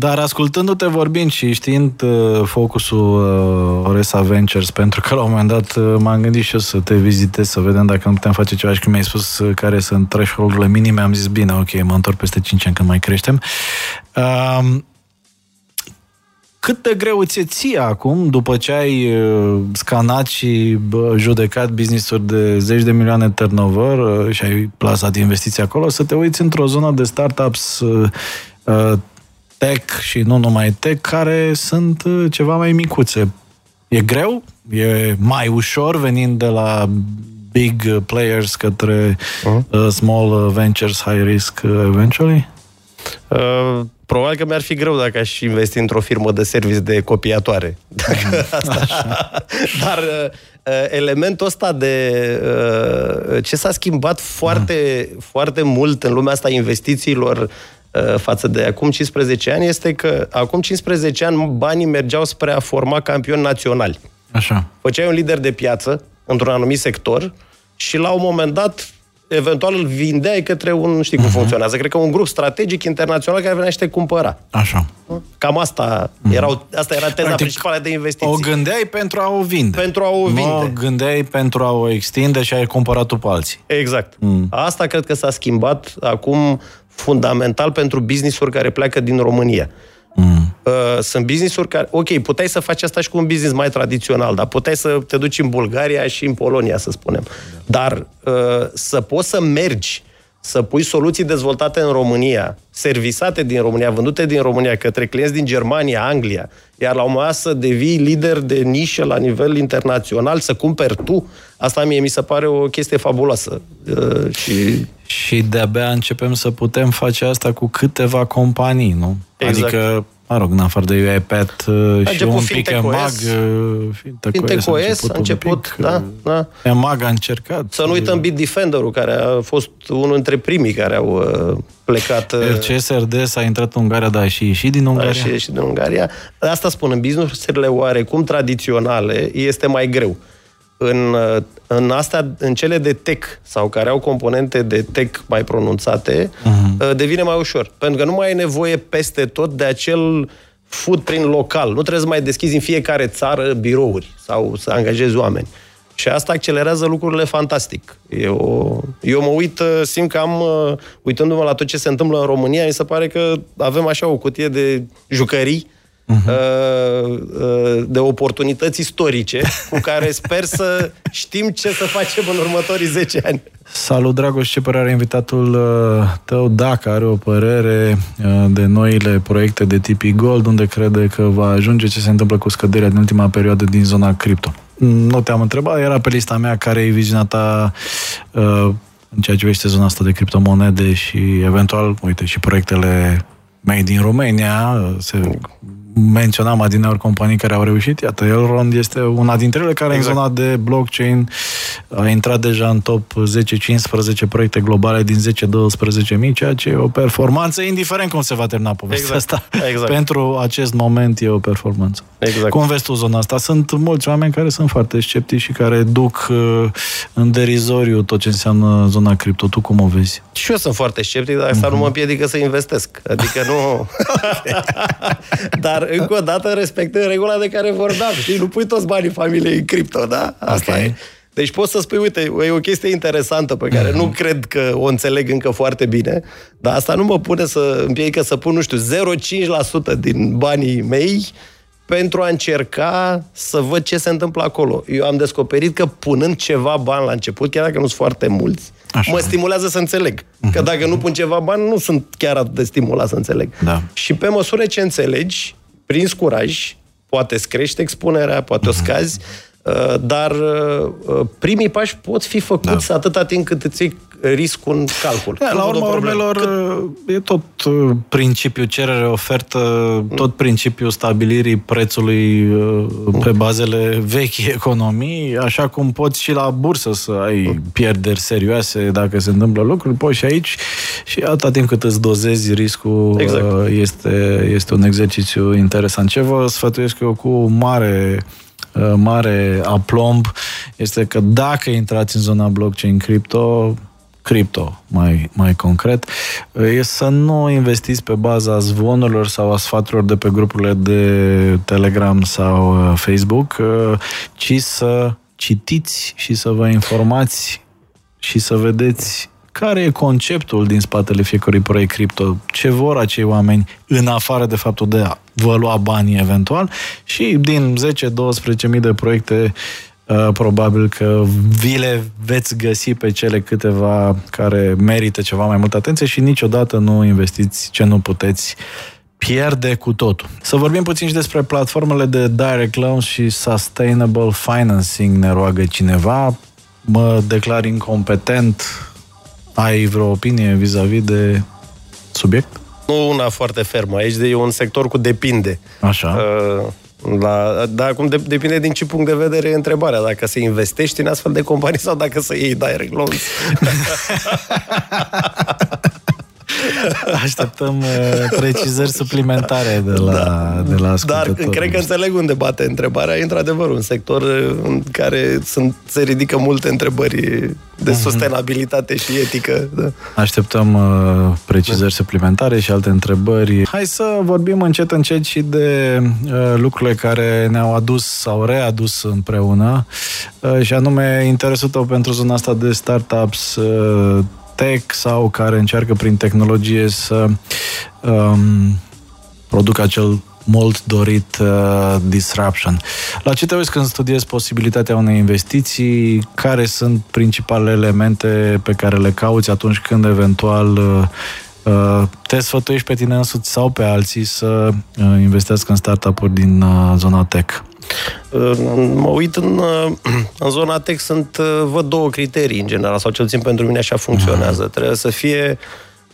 Dar ascultându-te vorbind și știind uh, focusul uh, Oresa Ventures, pentru că la un moment dat uh, m-am gândit și eu să te vizitez, să vedem dacă nu putem face ceva și când mi-ai spus uh, care sunt threshold-urile minime, am zis bine, ok, mă întorc peste 5 ani când mai creștem. Uh, cât de greu îți ție acum, după ce ai uh, scanat și bă, judecat business-uri de zeci de milioane turnover uh, și ai plasat investiții acolo, să te uiți într-o zonă de startups uh, uh tech și nu numai tech, care sunt uh, ceva mai micuțe. E greu? E mai ușor venind de la big players către uh-huh. uh, small ventures, high risk uh, eventually? Uh, probabil că mi-ar fi greu dacă aș investi într-o firmă de service de copiatoare. Dacă asta... Dar uh, uh, elementul ăsta de uh, ce s-a schimbat foarte, uh. foarte mult în lumea asta investițiilor Uh, față de acum 15 ani este că acum 15 ani banii mergeau spre a forma campioni naționali. Așa. Făceai un lider de piață într-un anumit sector și la un moment dat eventual îl vindeai către un, nu știi cum uh-huh. funcționează, cred că un grup strategic internațional care venea și te cumpăra. Așa. Cam asta, uh-huh. erau, asta era teza Practic, principală de investiții. O gândeai pentru a o vinde. Pentru a o vinde. Nu o gândeai pentru a o extinde și ai cumpărat tu pe alții. Exact. Mm. Asta cred că s-a schimbat acum fundamental pentru business-uri care pleacă din România. Mm. Uh, sunt business-uri care, ok, puteai să faci asta și cu un business mai tradițional, dar puteai să te duci în Bulgaria și în Polonia, să spunem. Dar uh, să poți să mergi să pui soluții dezvoltate în România, servisate din România, vândute din România către clienți din Germania, Anglia, iar la un moment să devii lider de nișă la nivel internațional, să cumperi tu, asta mie mi se pare o chestie fabuloasă. Uh, și... și de-abia începem să putem face asta cu câteva companii, nu? Exact. Adică mă rog, în afară de UiPath uh, și un pic EMAG. Fintech OS a început, da, da. EMAG a încercat. Să nu uităm Bitdefender-ul, care a fost unul dintre primii care au uh, plecat... Uh, RCSRD s-a intrat în Ungaria, da, și și din Ungaria. Da, și, și din Ungaria. Asta spun, în business-urile oarecum tradiționale este mai greu în, în astea, în cele de tech sau care au componente de tech mai pronunțate, uh-huh. devine mai ușor. Pentru că nu mai e nevoie peste tot de acel footprint local. Nu trebuie să mai deschizi în fiecare țară birouri sau să angajezi oameni. Și asta accelerează lucrurile fantastic. Eu, eu mă uit, uh, simt că am, uh, uitându-mă la tot ce se întâmplă în România, mi se pare că avem așa o cutie de jucării uh, de oportunități istorice cu care sper să știm ce să facem în următorii 10 ani. Salut, Dragoș, ce părere are invitatul uh, tău, dacă are o părere uh, de noile proiecte de tip Gold, unde crede că va ajunge ce se întâmplă cu scăderea din ultima perioadă din zona cripto? Nu te-am întrebat, era pe lista mea care e viziunea ta în ceea ce vește zona asta de criptomonede și eventual, uite, și proiectele made in Romania, se menționam adineori companii care au reușit. Iată, Elrond este una dintre ele care exact. în zona de blockchain a intrat deja în top 10-15 proiecte globale din 10-12 mii, ceea ce e o performanță, indiferent cum se va termina povestea exact. asta. Exact. Pentru acest moment e o performanță. Exact. Cum vezi tu zona asta? Sunt mulți oameni care sunt foarte sceptici și care duc uh, în derizoriu tot ce înseamnă zona cripto. Tu cum o vezi? Și eu sunt foarte sceptic, dar asta uh-huh. nu mă împiedică să investesc. Adică nu... dar încă o dată respectând regula de care vorbeam. Știi, nu pui toți banii familiei în cripto, da? Asta okay. e. Deci poți să spui, uite, e o chestie interesantă pe care mm-hmm. nu cred că o înțeleg încă foarte bine, dar asta nu mă pune să împiedică să pun, nu știu, 0,5% din banii mei pentru a încerca să văd ce se întâmplă acolo. Eu am descoperit că punând ceva bani la început, chiar dacă nu sunt foarte mulți, Așa. mă stimulează să înțeleg. Uh-huh. Că dacă nu pun ceva bani, nu sunt chiar atât de stimulat să înțeleg. Da. Și pe măsură ce înțelegi, prinzi curaj, poate îți crește expunerea, poate uh-huh. o scazi, uh, dar uh, primii pași pot fi făcuți da. atâta timp cât îți iei riscul în calcul. Da, la urma urmelor, Cât... e tot uh, principiul cerere-ofertă, tot principiul stabilirii prețului pe bazele vechi economii, așa cum poți și la bursă să ai pierderi serioase dacă se întâmplă lucruri, poți și aici și atâta timp cât îți dozezi riscul exact. este, este un exercițiu interesant. Ce vă sfătuiesc eu cu mare mare aplomb este că dacă intrați în zona blockchain crypto, cripto, mai, mai concret, e să nu investiți pe baza zvonurilor sau a sfaturilor de pe grupurile de Telegram sau uh, Facebook, uh, ci să citiți și să vă informați și să vedeți care e conceptul din spatele fiecărui proiect cripto, ce vor acei oameni în afară de faptul de a vă lua banii eventual și din 10-12 mii de proiecte Uh, probabil că vi le veți găsi pe cele câteva care merită ceva mai multă atenție și niciodată nu investiți ce nu puteți pierde cu totul. Să vorbim puțin și despre platformele de direct loan și sustainable financing, ne roagă cineva. Mă declar incompetent. Ai vreo opinie vis-a-vis de subiect? Nu una foarte fermă. Aici e un sector cu depinde. Așa. Uh, la, dar acum de, depinde din ce punct de vedere e întrebarea. Dacă se investești în astfel de companii sau dacă să iei direct loans. Așteptăm uh, precizări suplimentare de la, da. de la Dar cred că înțeleg unde bate întrebarea. E într-adevăr un sector uh, în care sunt, se ridică multe întrebări de mhm. sustenabilitate și etică. Da. Așteptăm uh, precizări da. suplimentare și alte întrebări. Hai să vorbim încet încet și de uh, lucrurile care ne-au adus sau readus împreună uh, și anume interesul tău pentru zona asta de startups uh, tech sau care încearcă prin tehnologie să um, producă acel mult dorit uh, disruption. La ce te uiți când studiezi posibilitatea unei investiții? Care sunt principalele elemente pe care le cauți atunci când eventual uh, uh te sfătuiești pe tine însuți sau pe alții să uh, investească în startup-uri din uh, zona tech? Mă uit în, în zona tech, sunt, văd două criterii în general, sau cel puțin pentru mine așa funcționează. Uh-huh. Trebuie să fie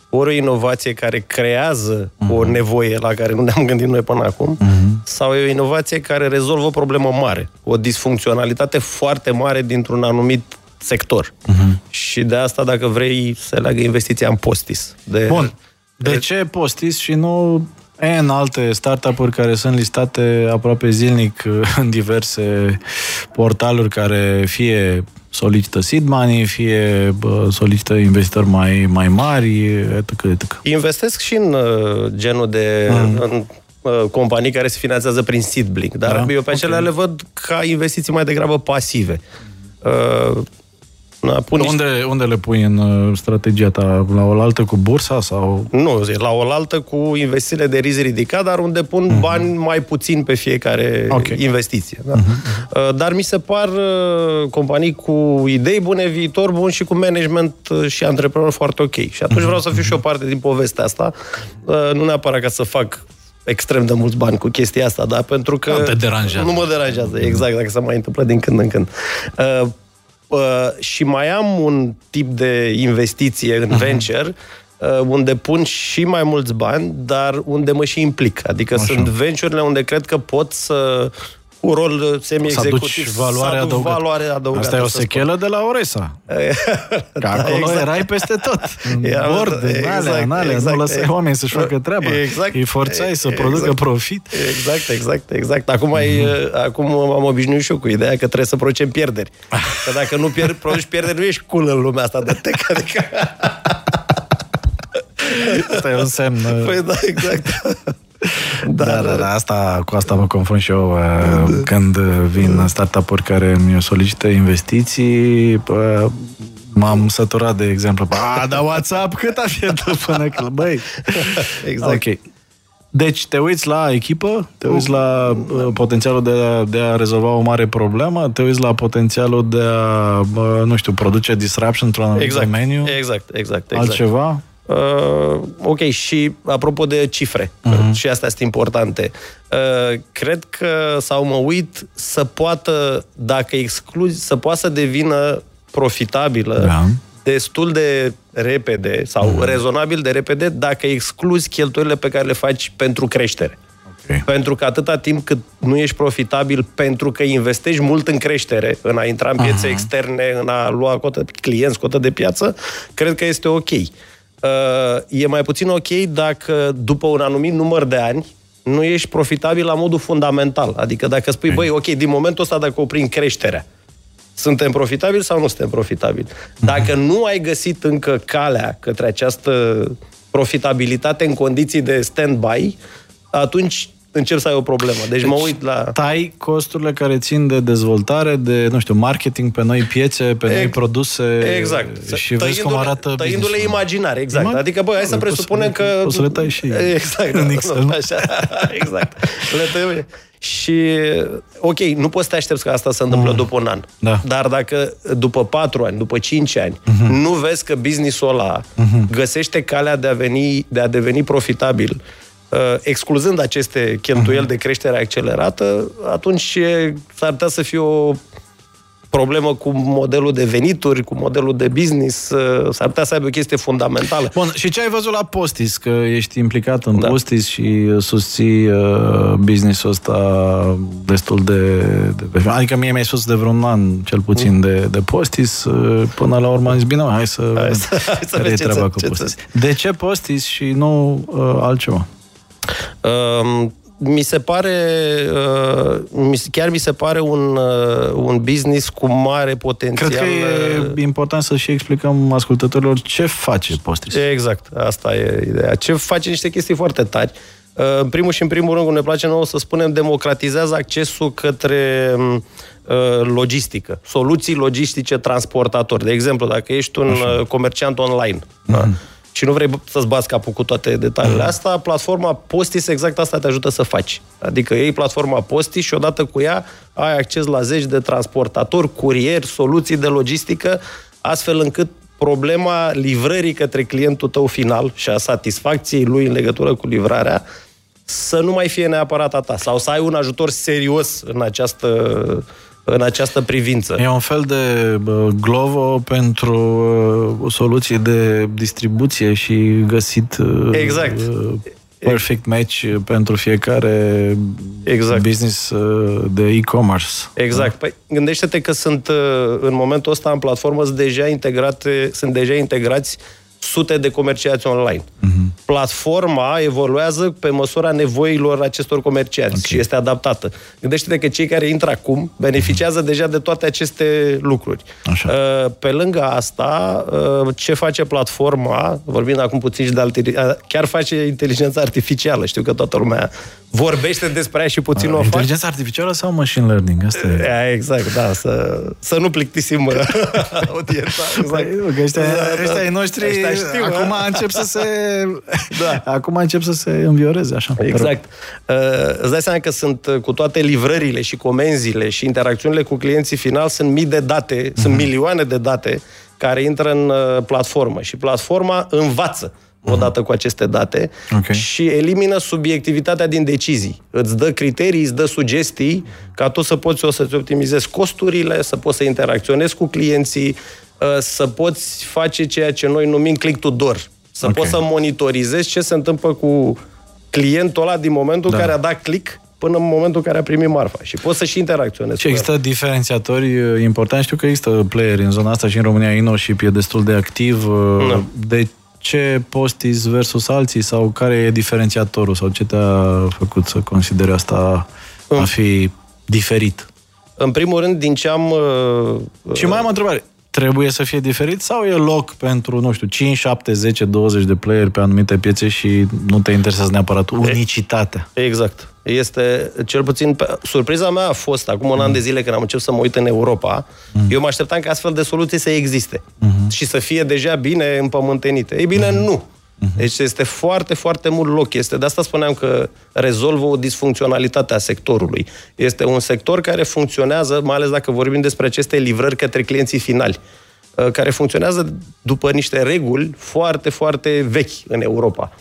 ori o inovație care creează uh-huh. o nevoie la care nu ne-am gândit noi până acum, uh-huh. sau e o inovație care rezolvă o problemă mare, o disfuncționalitate foarte mare dintr-un anumit sector. Uh-huh. Și de asta, dacă vrei, să leagă investiția în Postis. De, Bun. De, de ce Postis și nu în alte startup-uri care sunt listate aproape zilnic în diverse portaluri care fie solicită seed money, fie bă, solicită investitori mai, mai mari, etc., etc. Investesc și în uh, genul de mm. în, uh, companii care se finanțează prin seedling, dar da? eu pe okay. acelea le văd ca investiții mai degrabă pasive. Uh, Na, pun unde, niște... unde le pui în uh, strategia ta? La oaltă cu bursa? sau? Nu, la oaltă cu investițiile de risc ridicat, dar unde pun uh-huh. bani mai puțin pe fiecare okay. investiție. Da? Uh-huh. Dar mi se par uh, companii cu idei bune, viitor bun și cu management uh, și antreprenori foarte ok. Și atunci uh-huh. vreau să fiu și o parte din povestea asta. Nu neapărat ca să fac extrem de mulți bani cu chestia asta, dar pentru că... Nu te deranjează. Nu mă deranjează, exact, dacă se mai întâmplă din când în când. Uh, uh, și mai am un tip de investiție în uh-huh. venture uh, unde pun și mai mulți bani, dar unde mă și implic. Adică Așa. sunt venture-urile unde cred că pot să cu rol semi-executiv. Să valoare adăugată. Valoare adăugată. Asta e o sechelă de la Oresa. Că da, acolo exact. erai peste tot. În Era, bord, în exact, alea, în alea. Exact, nu lăsai exact. oamenii să-și facă treaba. Exact. Îi forțai să exact. producă profit. Exact, exact, exact. Acum, mm-hmm. ai, acum am obișnuit și eu cu ideea că trebuie să producem pierderi. Că dacă nu pierd, produci pierderi, nu ești cool în lumea asta de tech. Adică... Asta e un semn. Păi da, exact. Da, da, da, da, asta, cu asta mă confrunt și eu uh, da. când vin startup-uri care mi solicită investiții. Uh, m-am săturat, de exemplu, a, da WhatsApp, cât a pierdut până că... Băi, exact. Ok. Deci te uiți la echipă, te uiți la uh, potențialul de a, de a rezolva o mare problemă, te uiți la potențialul de a, uh, nu știu, produce disruption într-un exact, domeniu. Exact, exact, exact. Altceva? Uh, ok, și apropo de cifre, uh-huh. și astea sunt importante, uh, cred că, sau mă uit, să poată, dacă excluzi, să poată să devină profitabilă da. destul de repede sau uh-huh. rezonabil de repede dacă excluzi cheltuielile pe care le faci pentru creștere. Okay. Pentru că atâta timp cât nu ești profitabil pentru că investești mult în creștere, în a intra în piețe uh-huh. externe, în a lua cotă clienți, cotă de piață, cred că este ok. Uh, e mai puțin ok dacă după un anumit număr de ani nu ești profitabil la modul fundamental. Adică dacă spui, băi, ok, din momentul ăsta dacă oprim creșterea, suntem profitabili sau nu suntem profitabili? Dacă nu ai găsit încă calea către această profitabilitate în condiții de stand-by, atunci încep să ai o problemă. Deci, deci mă uit la... Tai costurile care țin de dezvoltare, de, nu știu, marketing pe noi piețe, pe noi produse exact. și vezi cum arată Tăindu-le imaginar, exact. Ima... Adică, băi, hai să presupunem că... O să le tai și exact, în Excel. Nu, așa, exact. Le tăi, și, ok, nu poți să te aștepți ca asta să întâmplă mm. după un an. Da. Dar dacă după patru ani, după cinci ani, mm-hmm. nu vezi că business-ul ăla mm-hmm. găsește calea de a, veni, de a deveni profitabil, Uh, excluzând aceste cheltuieli uh-huh. de creștere accelerată, atunci s-ar putea să fie o problemă cu modelul de venituri, cu modelul de business, uh, s-ar putea să aibă o chestie fundamentală. Bun, și ce ai văzut la Postis? Că ești implicat în da. Postis și susții uh, business-ul ăsta destul de, de... Adică mie mi-ai spus de vreun an, cel puțin, mm. de, de Postis. Uh, până la urmă am zis, bine, hai să, hai să, hai să care treaba cu Postis. De ce Postis și nu uh, altceva? Uh, mi se pare, uh, chiar mi se pare un, uh, un business cu mare potențial. Cred că e uh, important să și explicăm ascultătorilor ce face Postris. Exact, asta e ideea. Ce face niște chestii foarte tari. Uh, în primul și în primul rând, ne place nouă să spunem, democratizează accesul către uh, logistică, soluții logistice transportatori. De exemplu, dacă ești un Așa. comerciant online, mm-hmm. da? Și nu vrei să-ți bați capul cu toate detaliile mm. astea, platforma Postis exact asta te ajută să faci. Adică iei platforma Postis și odată cu ea ai acces la zeci de transportatori, curieri, soluții de logistică, astfel încât problema livrării către clientul tău final și a satisfacției lui în legătură cu livrarea să nu mai fie neapărat a ta sau să ai un ajutor serios în această în această privință. E un fel de Glovo pentru uh, soluții de distribuție și găsit uh, exact. perfect match pentru fiecare exact. business uh, de e-commerce. Exact. Da? Păi, gândește-te că sunt în momentul ăsta în platformă sunt deja integrate, sunt deja integrați sute de comerciați online. Uh-huh platforma evoluează pe măsura nevoilor acestor comercianți okay. și este adaptată. Gândește-te că cei care intră acum beneficiază deja de toate aceste lucruri. Așa. Uh, pe lângă asta, uh, ce face platforma, vorbind acum puțin și de alte, uh, chiar face inteligența artificială. Știu că toată lumea vorbește despre ea și puțin o Inteligența artificială sau machine learning? Asta e. Exact, da. Să, să nu plictisim audiența. Exact. Păi, ăștia, da, ăștia ai noștri ăștia știu, acum a? încep să se da. acum încep să se învioreze așa. Exact. Uh, îți dai seama că sunt uh, cu toate livrările și comenzile și interacțiunile cu clienții final sunt mii de date, mm-hmm. sunt milioane de date care intră în uh, platformă și platforma învață odată cu aceste date okay. și elimină subiectivitatea din decizii. Îți dă criterii, îți dă sugestii ca tu să poți o să-ți optimizezi costurile, să poți să interacționezi cu clienții, uh, să poți face ceea ce noi numim click to door. Să okay. poți să monitorizezi ce se întâmplă cu clientul ăla din momentul da. care a dat click până în momentul în care a primit marfa. Și poți să și interacționezi. Și există diferențiatori uh, importanti. Știu că există playeri în zona asta și în România InnoShip e destul de activ. Uh, da. De ce postis versus alții sau care e diferențiatorul sau ce te-a făcut să consideri asta a fi diferit? În primul rând, din ce am... Uh, și mai am o întrebare. Trebuie să fie diferit sau e loc pentru, nu știu, 5, 7, 10, 20 de player pe anumite piețe și nu te interesează neapărat unicitatea? Exact. Este, cel puțin, surpriza mea a fost, acum un mm. an de zile când am început să mă uit în Europa, mm. eu mă așteptam ca astfel de soluții să existe mm. și să fie deja bine împământenite. Ei bine, mm. nu. Mm-hmm. Deci este foarte, foarte mult loc. Este de asta spuneam că rezolvă o disfuncționalitate a sectorului. Este un sector care funcționează, mai ales dacă vorbim despre aceste livrări către clienții finali, uh, care funcționează după niște reguli foarte, foarte vechi în Europa.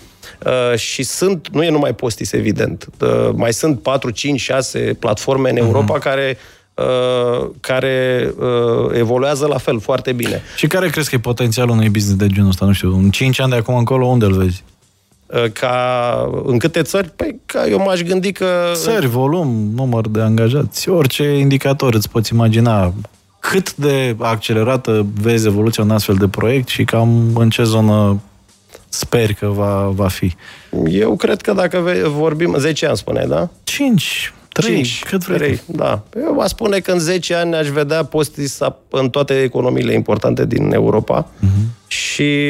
Uh, și sunt, nu e numai Postis, evident, uh, mai sunt 4, 5, 6 platforme în Europa uh-huh. care Uh, care uh, evoluează la fel foarte bine. Și care crezi că e potențialul unui business de genul ăsta? Nu știu, în 5 ani de acum încolo, unde îl vezi? Uh, ca în câte țări? Păi, ca eu m-aș gândi că... Țări, volum, număr de angajați, orice indicator îți poți imagina cât de accelerată vezi evoluția un astfel de proiect și cam în ce zonă sper că va, va fi. Eu cred că dacă vorbim, 10 ani spuneai, da? 5, 3, 5, cât vrei. 3, da. Eu vă spune că în 10 ani aș vedea postis în toate economiile importante din Europa uh-huh. și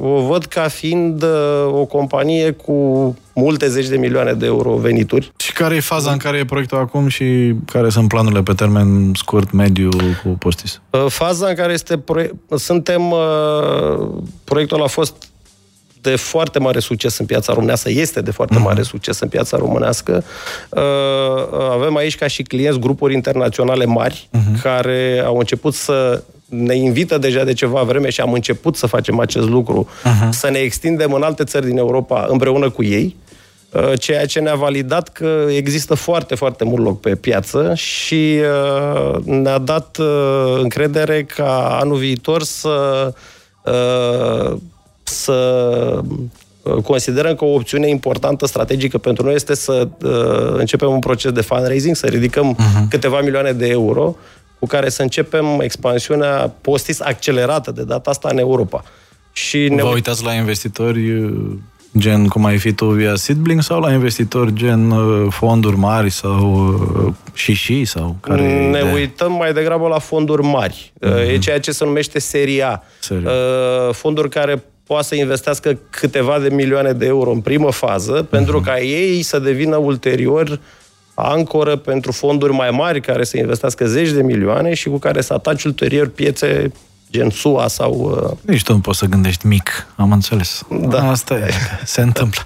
uh, o văd ca fiind uh, o companie cu multe zeci de milioane de euro venituri. Și care e faza în care e proiectul acum și care sunt planurile pe termen scurt, mediu cu Postis? Uh, faza în care este proiect... suntem... Uh, proiectul a fost de foarte mare succes în piața românească, este de foarte mhm. mare succes în piața românească. Uh, avem aici ca și clienți grupuri internaționale mari uh-huh. care au început să ne invită deja de ceva vreme și am început să facem acest lucru, uh-huh. să ne extindem în alte țări din Europa împreună cu ei, uh, ceea ce ne-a validat că există foarte, foarte mult loc pe piață și uh, ne-a dat încredere ca anul viitor să să uh, considerăm că o opțiune importantă strategică pentru noi este să uh, începem un proces de fundraising, să ridicăm uh-huh. câteva milioane de euro cu care să începem expansiunea postis accelerată de data asta în Europa. Și ne... Vă uitați la investitori uh, gen cum ai fi tu via Seedbling sau la investitori gen uh, fonduri mari sau și și sau care Ne de... uităm mai degrabă la fonduri mari. Uh-huh. E ceea ce se numește seria. Seria. Fonduri care poate să investească câteva de milioane de euro în primă fază, uh-huh. pentru ca ei să devină ulterior ancoră pentru fonduri mai mari care să investească zeci de milioane și cu care să ataci ulterior piețe gen SUA sau... Uh... Nici tu nu poți să gândești mic, am înțeles. Da. Asta e, se întâmplă.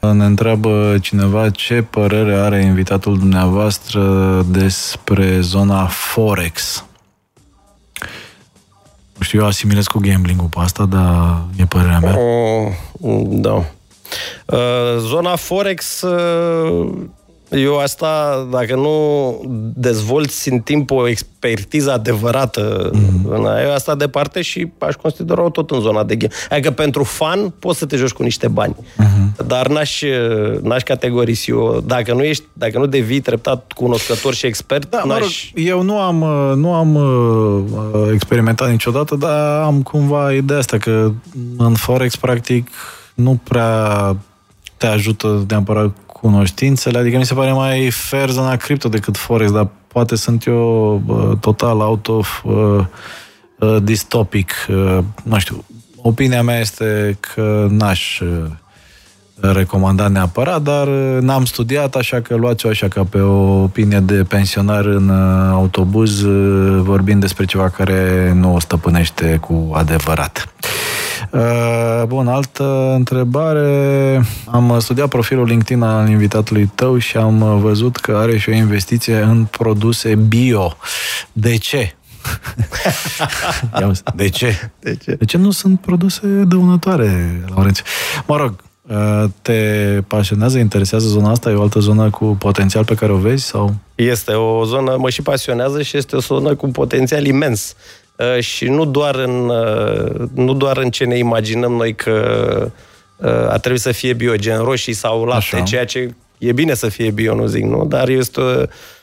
Ne întreabă cineva ce părere are invitatul dumneavoastră despre zona Forex. Nu știu, eu asimilez cu gambling-ul pe asta, dar e părerea mea. Uh, da. Uh, zona Forex uh, eu asta, dacă nu dezvolți în timp o expertiză adevărată mm-hmm. în aia, asta departe și aș considera-o tot în zona de game. Adică pentru fan poți să te joci cu niște bani, mm-hmm. dar n-aș, n-aș categorisi eu. Dacă nu, ești, dacă nu devii treptat cunoscător și expert, da, n-aș... Mă rog, eu nu am, nu am uh, experimentat niciodată, dar am cumva ideea asta că în Forex, practic, nu prea te ajută neapărat cunoștințele, adică mi se pare mai fair zona cripto decât Forex, dar poate sunt eu uh, total out of uh, uh, distopic. Uh, nu știu, opinia mea este că n-aș uh, recomanda neapărat, dar uh, n-am studiat, așa că luați-o așa ca pe o opinie de pensionar în uh, autobuz, uh, vorbind despre ceva care nu o stăpânește cu adevărat. Bun, altă întrebare. Am studiat profilul LinkedIn al invitatului tău și am văzut că are și o investiție în produse bio. De ce? de ce? De ce? De ce nu sunt produse dăunătoare, Laurențiu? Mă rog, Uh, te pasionează, interesează zona asta? E o altă zonă cu potențial pe care o vezi? sau? Este o zonă, mă și pasionează și este o zonă cu potențial imens. Uh, și nu doar în, uh, nu doar în ce ne imaginăm noi că a trebuit să fie bio, gen roșii sau lapte, Așa. ceea ce e bine să fie bio, nu zic, nu? Dar este,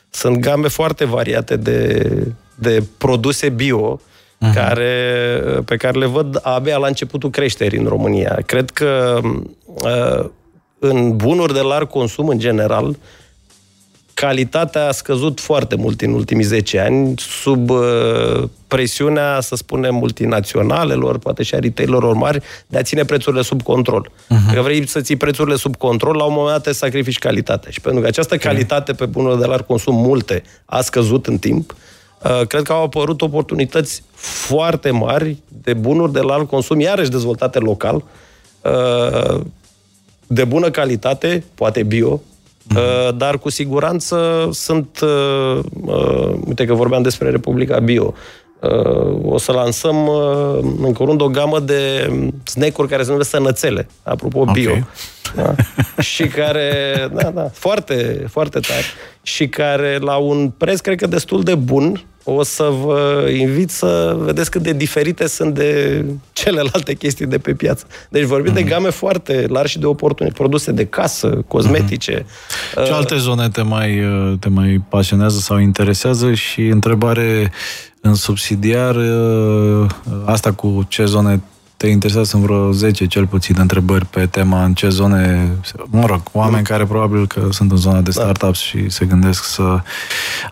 sunt game foarte variate de, de produse bio uh-huh. care, pe care le văd abia la începutul creșterii în România. Cred că uh, în bunuri de larg consum, în general, calitatea a scăzut foarte mult în ultimii 10 ani, sub uh, presiunea, să spunem, multinaționalelor, poate și a retailerilor mari, de a ține prețurile sub control. Uh-huh. Dacă vrei să ții prețurile sub control, la un moment dat te sacrifici calitatea. Și pentru că această okay. calitate pe bunuri de larg consum multe a scăzut în timp, uh, Uh, cred că au apărut oportunități foarte mari de bunuri de larg consum, iarăși dezvoltate local, uh, de bună calitate, poate bio, mm-hmm. dar cu siguranță sunt, uite că vorbeam despre Republica Bio, o să lansăm în curând o gamă de snack-uri care se numesc sănățele, apropo okay. bio. Da? și care, da, da, foarte, foarte tare. Și care la un preț, cred că destul de bun, o să vă invit să vedeți cât de diferite sunt de celelalte chestii de pe piață. Deci vorbim mm-hmm. de mhm. game foarte largi de oportunități, produse de casă, cosmetice. Mm-hmm. Ce alte zone te mai, te mai pasionează sau interesează? Și întrebare în subsidiar, asta cu ce zone te interesează, sunt vreo 10 cel puțin întrebări pe tema în ce zone, mă rog, oameni care probabil că sunt în zona de da. startups și se gândesc să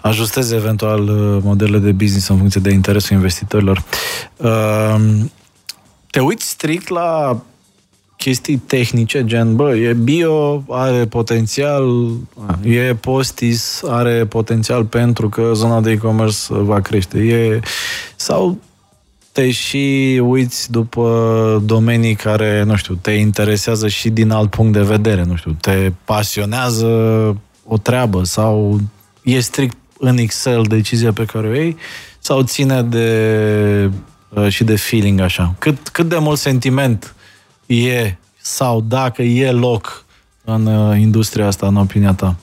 ajusteze eventual uh, modelele de business în funcție de interesul investitorilor. Uh, te uiți strict la chestii tehnice, gen, bă, e bio, are potențial, e postis, are potențial pentru că zona de e-commerce va crește. E, sau te și uiți după domenii care, nu știu, te interesează și din alt punct de vedere, nu știu, te pasionează o treabă sau e strict în Excel decizia pe care o iei sau ține de uh, și de feeling așa. Cât, cât de mult sentiment e sau dacă e loc în uh, industria asta, în opinia ta?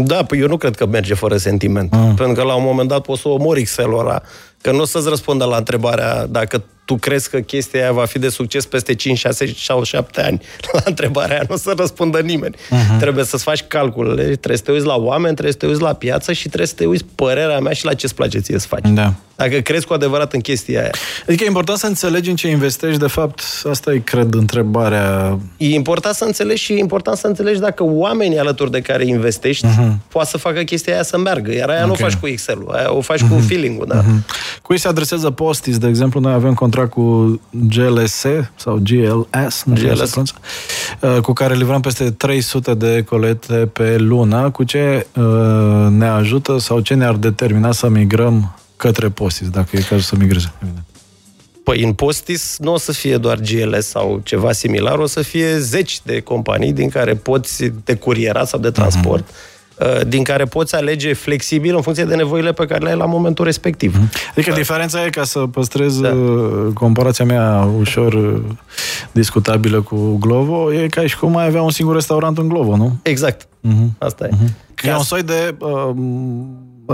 Da, păi eu nu cred că merge fără sentiment. Mm. Pentru că la un moment dat poți să omori Excel-ul ăla Că nu o să-ți răspundă la întrebarea dacă tu crezi că chestia aia va fi de succes peste 5, 6 sau 7 ani. La întrebarea aia nu o să răspundă nimeni. Uh-huh. Trebuie să-ți faci calculele, trebuie să te uiți la oameni, trebuie să te uiți la piață și trebuie să te uiți părerea mea și la ce-ți place ție să faci. Da. Dacă crezi cu adevărat în chestia aia. Adică e important să înțelegi în ce investești, de fapt, asta e, cred, întrebarea. E important să înțelegi și e important să înțelegi dacă oamenii alături de care investești uh-huh. poate să facă chestia aia să meargă. Iar aia okay. nu o faci cu Excel-ul, aia o faci uh-huh. cu mhm. feeling-ul. Da? Uh-huh. Cui se adresează postis, de exemplu, noi avem contract cu GLS sau GLS, nu GLS. Uh, cu care livrăm peste 300 de colete pe lună, cu ce uh, ne ajută sau ce ne-ar determina să migrăm către Postis, dacă e cazul să migreze, evident. Păi în Postis nu o să fie doar GLS sau ceva similar, o să fie zeci de companii din care poți de curierat sau de transport uh-huh Uh, din care poți alege flexibil în funcție de nevoile pe care le ai la momentul respectiv. Mhm. Adică da. diferența e, ca să păstrez da. Uh, comparația mea ușor uh, discutabilă cu Glovo, e ca și cum mai avea un singur restaurant în Glovo, nu? Exact. Uh-huh. Asta e. Uh-huh. E un soi de... Uh,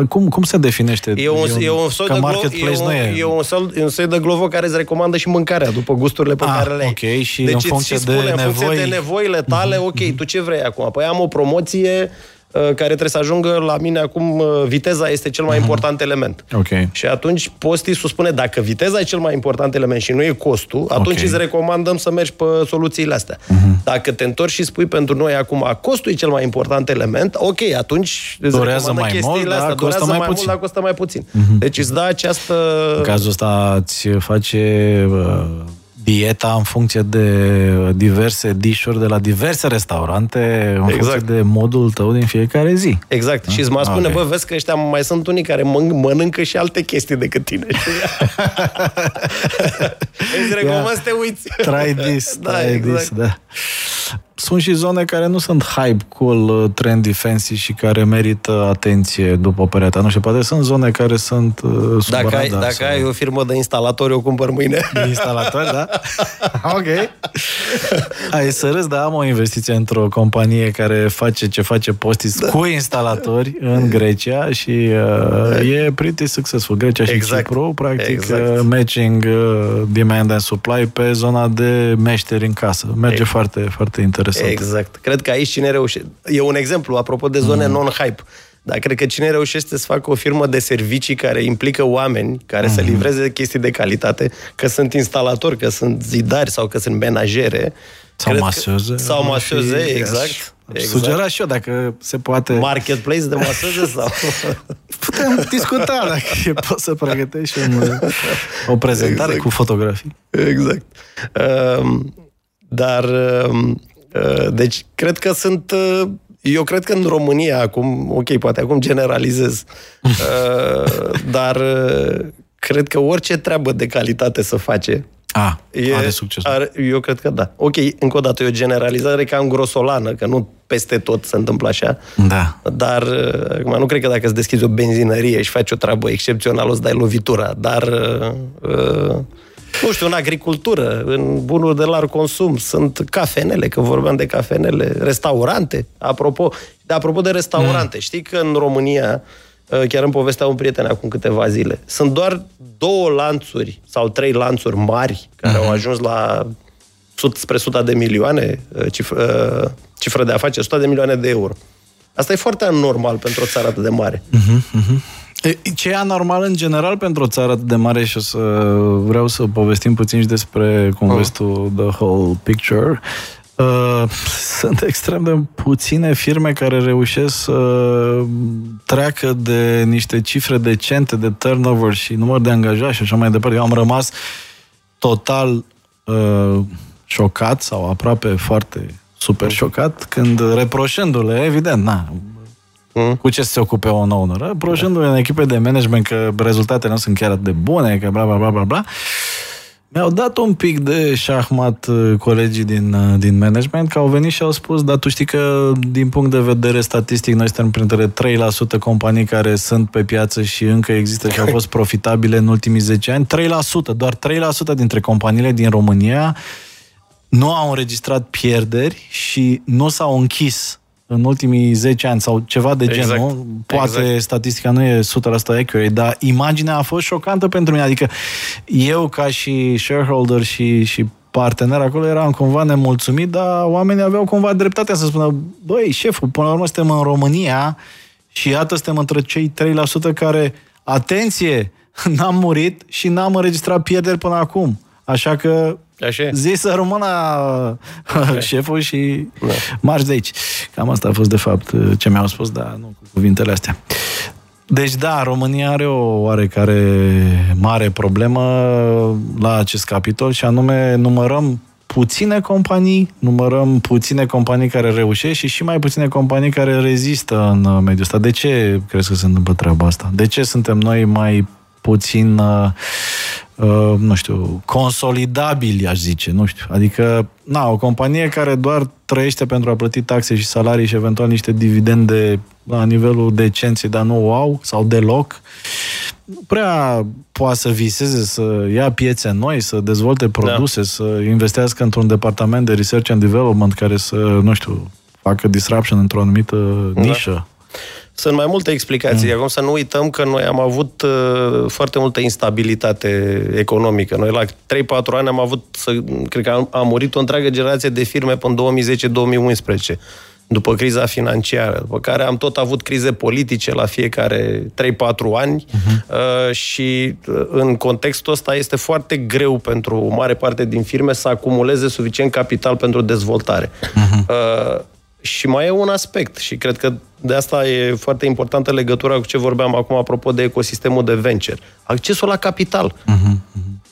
cum, cum se definește? E un, e un soi de glovo, e un, e, e un, soi, un soi de glovo care îți recomandă și mâncarea după gusturile pe ah, care le ai. Ok, și deci în funcție, spune, de în nevoi... funcție de nevoile tale, uh-huh. ok, tu ce vrei acum? Păi am o promoție uh, care trebuie să ajungă la mine acum, uh, viteza este cel mai uh-huh. important element. Ok. Și atunci postii spune, dacă viteza e cel mai important element și nu e costul, atunci Ok. îți recomandăm să mergi pe soluțiile astea. Uh-huh. Dacă te întorci și spui pentru noi acum, costul e cel mai important element, ok, atunci îți Durează recomandă mai chestiile mult, dar astea. costă Durează mai mai puțin. mult, dar costă mai puțin. Uh-huh. Deci îți dă această... În cazul ăsta îți face uh, dieta în funcție de diverse dișuri de la diverse restaurante, în Exact. funcție de modul tău din fiecare zi. Exact. Și îți mai spune, Ok. bă, vezi că ăștia mai sunt unii care mân- mănâncă și alte chestii decât tine. îți recomand să te uiți. Try this, Da, try exact. this, da. Sunt și zone care nu sunt hype, cool, uh, trendy, fancy și care merită atenție după părerea ta. Nu știu, poate sunt zone care sunt uh, sub Dacă, ai, radar dacă sau- ai o firmă de instalatori, o cumpăr mâine. instalator, da? ok. Ai să râzi, dar am o investiție într-o companie care face ce face postis Da. cu instalatori în Grecia și uh, e pretty successful. Grecia și Exact. Cipru, practic, Exact. uh, matching uh, demand and supply pe zona de meșteri în casă. Merge foarte, foarte interesant. Exact. Cred că aici cine reușește... E un exemplu, apropo de zone mm. non-hype. Dar cred că cine reușește să facă o firmă de servicii care implică oameni care mm. să livreze chestii de calitate, că sunt instalatori, că sunt zidari sau că sunt menajere. Sau cred maseuze. Că, sau maseuze, Și- exact. exact. Sugera și eu dacă se poate. Marketplace de maseuze sau... Putem discuta dacă e, poți să pregătești un, o prezentare Exact. cu fotografii. Exact. Um, dar, um, uh, deci, cred că sunt... Uh, eu cred că în România acum, ok, poate acum generalizez, uh, dar uh, cred că orice treabă de calitate să face, A, are succes. Are, eu cred că da. Ok, încă o dată, e o generalizare cam grosolană, că nu peste tot se întâmplă așa. Da. Dar, uh, acum, nu cred că dacă îți deschizi o benzinărie și faci o treabă excepțională, o să dai lovitura. Dar, uh, uh, nu știu, în agricultură, în bunuri de larg consum, sunt cafenele, că vorbeam de cafenele, restaurante. Apropo, de apropo de restaurante, mm. știi că în România, uh, chiar îmi povestea un prieten acum câteva zile, sunt doar două lanțuri sau trei lanțuri mari care mm. au ajuns la sut, spre 100 de milioane uh, cifră, uh, cifră de afaceri, 100 de milioane de euro. Asta e foarte anormal pentru o țară atât de mare. E, Ce e anormal în general pentru o țară atât de mare și o să vreau să povestim puțin și despre cum Oh. vezi tu the whole picture. Uh, sunt extrem de puține firme care reușesc să treacă de niște cifre decente de turnover și număr de angajați și așa mai departe. Eu am rămas total uh, șocat sau aproape foarte super șocat când reproșându-le, evident, na, cu ce să se ocupe un owner, reproșându-le în echipe de management că rezultatele nu sunt chiar atât de bune, că bla bla bla bla bla, mi-au dat un pic de șahmat uh, colegii din, uh, din management, că au venit și au spus, dar tu știi că din punct de vedere statistic noi suntem printre 3% companii care sunt pe piață și încă există și au fost profitabile în ultimii 10 ani. 3%, doar 3% dintre companiile din România nu au înregistrat pierderi și nu s-au închis în ultimii 10 ani sau ceva de Exact. genul. Poate Exact. statistica nu e 100% accurate, dar imaginea a fost șocantă pentru mine. Adică eu ca și shareholder și, și partener acolo eram cumva nemulțumit, dar oamenii aveau cumva dreptatea să spună băi, șeful, până la urmă suntem în România și iată suntem între cei 3% care, atenție, n-am murit și n-am înregistrat pierderi până acum. Așa că Așa e. zi să rămână șeful și marș de aici. Cam asta a fost de fapt ce mi-au spus, dar nu cu cuvintele astea. Deci da, România are o oarecare mare problemă la acest capitol și anume numărăm puține companii, numărăm puține companii care reușesc și și mai puține companii care rezistă în uh, mediul ăsta. De ce crezi că se întâmplă treaba asta? De ce suntem noi mai puțin, uh, uh, nu știu, consolidabili, aș zice, nu știu. Adică, na, o companie care doar trăiește pentru a plăti taxe și salarii și eventual niște dividende la nivelul decenței, dar nu au, sau deloc, nu prea poate să viseze să ia piețe noi, să dezvolte produse, da. să investească într-un departament de research and development care să, nu știu, facă disruption într-o anumită nișă. Sunt mai multe explicații. Mm. Acum să nu uităm că noi am avut uh, foarte multă instabilitate economică. Noi la 3-4 ani am avut, să, cred că am, a murit o întreagă generație de firme până în 2010-2011. după criza financiară, după care am tot avut crize politice la fiecare 3-4 ani uh-huh. și uh, în contextul ăsta este foarte greu pentru o mare parte din firme să acumuleze suficient capital pentru dezvoltare. Uh-huh. Și mai e un aspect și cred că de asta e foarte importantă legătura cu ce vorbeam acum apropo de ecosistemul de venture. Accesul la capital. Uh-huh.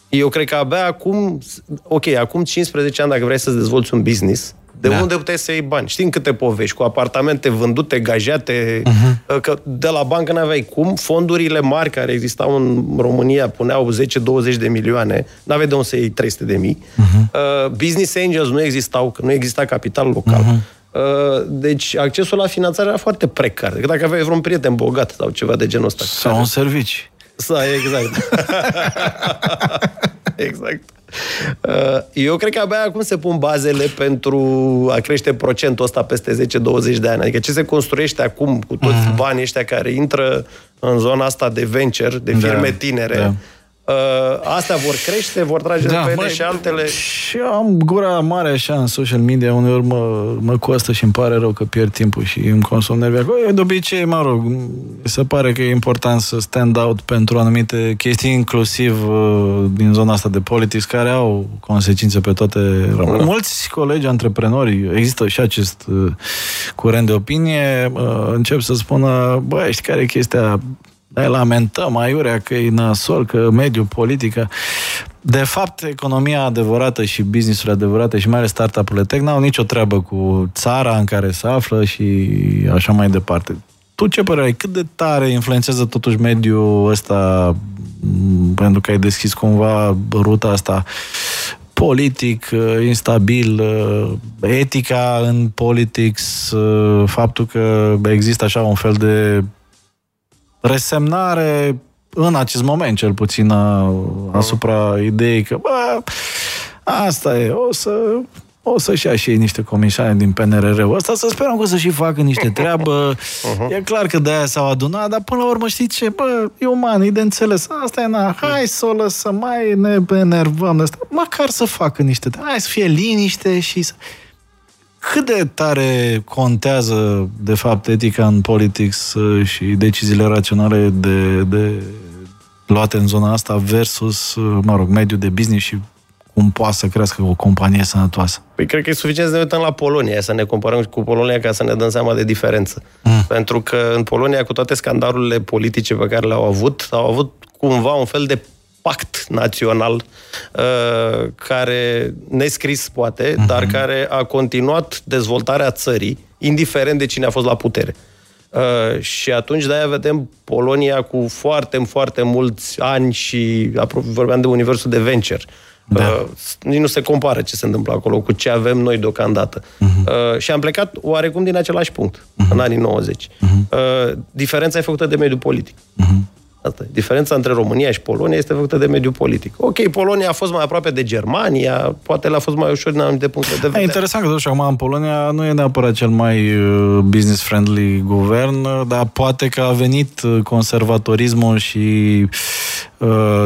Eu cred că abia acum, ok, acum 15 ani dacă vrei să dezvolți un business, de da. unde puteai să iei bani? Știm câte povești, cu apartamente vândute, gajate, uh-huh. că de la bancă n-aveai cum. Fondurile mari care existau în România puneau 10-20 de milioane, n-aveai de unde să iei 300 de mii. Uh-huh. Uh, business angels nu existau, că nu exista capital local. Uh-huh. Uh, deci accesul la finanțare era foarte precar. Că dacă aveai vreun prieten bogat sau ceva de genul ăsta. Sau care... un servici. Sau, exact. exact. Uh, eu cred că abia acum se pun bazele pentru a crește procentul ăsta peste 10-20 de ani. Adică ce se construiește acum cu toți uh-huh. banii ăștia care intră în zona asta de venture, de firme da, tinere, da Uh, astea vor crește, vor trage da, de pe ele și altele. Și am gura mare așa în social media, uneori mă, mă costă și îmi pare rău că pierd timpul și îmi consum nervii acolo. De obicei, mă rog, se pare că e important să stand out pentru anumite chestii, inclusiv uh, din zona asta de politics, care au consecințe pe toate rămâne. Da. Mulți colegi antreprenori, există și acest uh, curent de opinie, uh, încep să spună, băi, știi care e chestia ne lamentăm aiurea că e nasol, că mediul politică. De fapt, economia adevărată și businessul adevărate și mai ales startup-urile tech n-au nicio treabă cu țara în care se află și așa mai departe. Tu ce părere ai? Cât de tare influențează totuși mediul ăsta pentru că ai deschis cumva ruta asta politic, instabil, etica în politics, faptul că există așa un fel de resemnare în acest moment, cel puțin, asupra ideii că, bă, asta e, o să o să-și ia și ei niște comisioane din PNRR-ul ăsta, să sperăm că o să și facă niște treabă. Uh-huh. E clar că de-aia s-au adunat, dar până la urmă știți ce? Bă, e uman, e de înțeles. Asta e, na, hai să o lăsăm, mai ne enervăm de asta. Măcar să facă niște treabă. Hai să fie liniște și să cât de tare contează, de fapt, etica în politics uh, și deciziile raționale de, de luate în zona asta versus, uh, mă rog, mediul de business și cum poate să crească o companie sănătoasă? Păi cred că e suficient să ne uităm la Polonia, să ne comparăm cu Polonia ca să ne dăm seama de diferență. Mm. Pentru că în Polonia, cu toate scandalurile politice pe care le-au avut, au avut cumva un fel de pact național uh, care, nescris poate, uh-huh. dar care a continuat dezvoltarea țării, indiferent de cine a fost la putere. Uh, și atunci de-aia vedem Polonia cu foarte, foarte mulți ani și vorbeam de universul de venture. Da. Uh, nici nu se compară ce se întâmplă acolo cu ce avem noi deocamdată. Uh-huh. Uh, și am plecat oarecum din același punct, uh-huh. în anii 90. Uh-huh. Uh, diferența e făcută de mediul politic. Uh-huh. Asta e. Diferența între România și Polonia este făcută de mediul politic. Ok, Polonia a fost mai aproape de Germania, poate le-a fost mai ușor din anumite puncte de vedere. E interesant că totuși acum în Polonia nu e neapărat cel mai uh, business-friendly guvern, dar poate că a venit uh, conservatorismul și uh,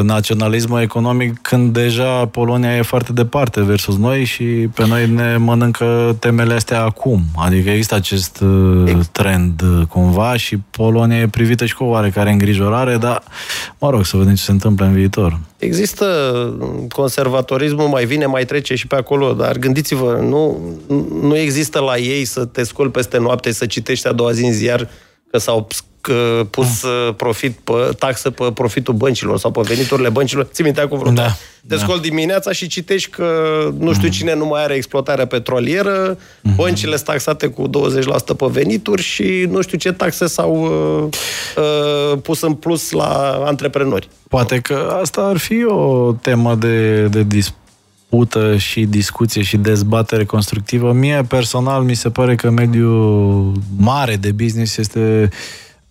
naționalismul economic când deja Polonia e foarte departe versus noi și pe noi ne mănâncă temele astea acum. Adică există acest trend cumva și Polonia e privită și cu o oarecare îngrijorare, dar dar, mă rog, să vedem ce se întâmplă în viitor. Există conservatorismul, mai vine, mai trece și pe acolo, dar gândiți-vă, nu, nu există la ei să te scoli peste noapte, să citești a doua zi în ziar că s-au pus mm. profit pe, taxă pe profitul băncilor sau pe veniturile băncilor. Ții minte acum vreo da, Te da. dimineața și citești că nu știu mm. cine nu mai are exploatarea petrolieră, mm. băncile sunt taxate cu 20% pe venituri și nu știu ce taxe s-au uh, uh, pus în plus la antreprenori. Poate că asta ar fi o temă de, de dispută dispută și discuție și dezbatere constructivă. Mie personal mi se pare că mediul mare de business este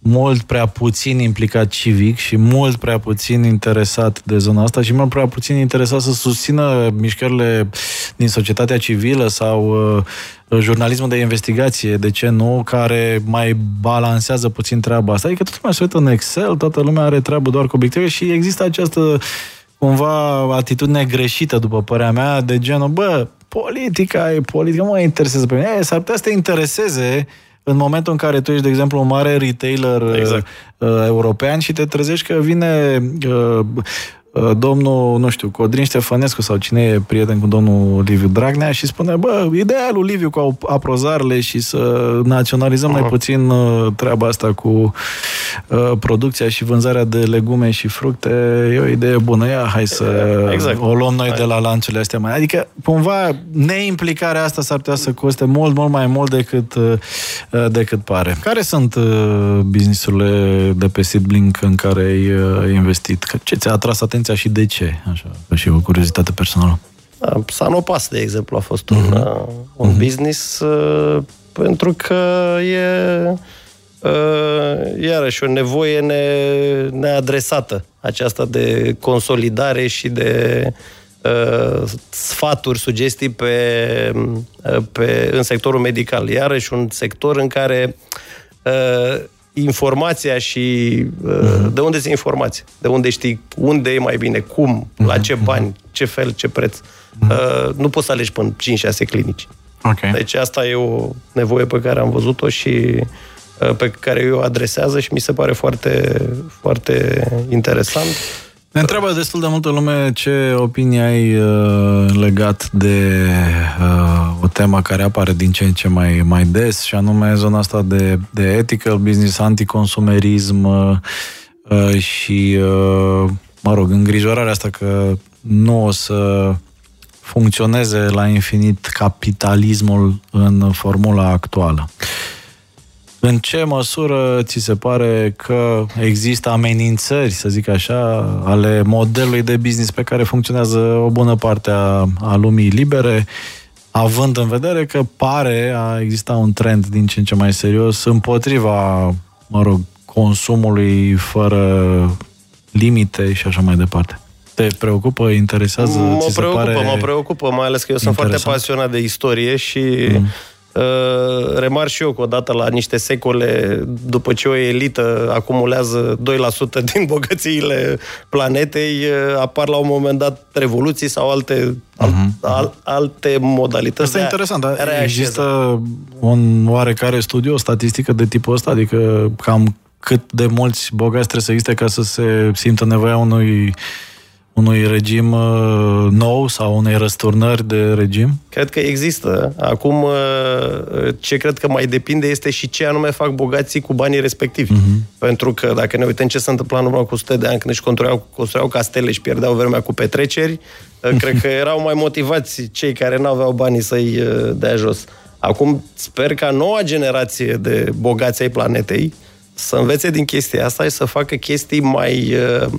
mult prea puțin implicat civic și mult prea puțin interesat de zona asta și mult prea puțin interesat să susțină mișcările din societatea civilă sau uh, jurnalismul de investigație, de ce nu, care mai balansează puțin treaba asta. Adică toată lumea se uită în Excel, toată lumea are treabă doar cu obiective și există această cumva atitudine greșită, după părerea mea, de genul, bă, politica e politică, mă interesează pe mine. E, s-ar putea să te intereseze în momentul în care tu ești, de exemplu, un mare retailer exact. uh, european și te trezești că vine uh, Uh, domnul, nu știu, Codrin Ștefănescu sau cine e prieten cu domnul Liviu Dragnea și spune, bă, ideea lui Liviu cu aprozarele și să naționalizăm uh-huh. mai puțin uh, treaba asta cu uh, producția și vânzarea de legume și fructe, e o idee bună. Ia, hai să exact. o luăm noi hai. de la lanțele astea mai. Adică, cumva, neimplicarea asta s-ar putea să coste mult, mult mai mult decât, uh, decât pare. Care sunt uh, businessurile de pe Seedblink în care ai uh, investit? Ce ți-a atras atenția atenția și de ce? Așa, și o curiozitate personală. Da, Sanopas, de exemplu, a fost un, uh-huh. un uh-huh. business uh, pentru că e uh, iarăși o nevoie ne, neadresată, aceasta de consolidare și de uh, sfaturi, sugestii pe, uh, pe, în sectorul medical. Iarăși un sector în care uh, informația și uh-huh. de unde se informația, de unde știi unde e mai bine, cum, uh-huh. la ce bani, ce fel, ce preț. Uh-huh. Uh, nu poți să alegi până 5-6 clinici. Okay. Deci asta e o nevoie pe care am văzut-o și uh, pe care eu o adresează și mi se pare foarte, foarte interesant. Ne întreabă destul de multă lume ce opinie ai uh, legat de uh, o temă care apare din ce în ce mai, mai des, și anume zona asta de, de ethical business, anticonsumerism uh, uh, și, uh, mă rog, îngrijorarea asta că nu o să funcționeze la infinit capitalismul în formula actuală. În ce măsură ți se pare că există amenințări, să zic așa, ale modelului de business pe care funcționează o bună parte a, a lumii libere, având în vedere că pare a exista un trend din ce în ce mai serios împotriva, mă rog, consumului fără limite și așa mai departe. Te preocupă, interesează? Mă ți preocupă, se pare mă preocupă, mai ales că eu sunt interesant? foarte pasionat de istorie și mm. Uh, remar și eu că odată la niște secole, după ce o elită acumulează 2% din bogățiile planetei, uh, apar la un moment dat revoluții sau alte, uh-huh. al, alte modalități. Asta e interesant, dar există un oarecare studiu, o statistică de tipul ăsta? Adică cam cât de mulți bogați trebuie să existe ca să se simtă nevoia unui unui regim uh, nou sau unei răsturnări de regim? Cred că există. Acum, uh, ce cred că mai depinde este și ce anume fac bogații cu banii respectivi. Uh-huh. Pentru că dacă ne uităm ce se întâmpla în urmă cu 100 de ani când își construiau, construiau castele și pierdeau vremea cu petreceri, uh, cred că erau mai motivați cei care nu aveau banii să-i dea jos. Acum sper ca noua generație de bogați ai planetei să învețe din chestia asta și să facă chestii mai uh,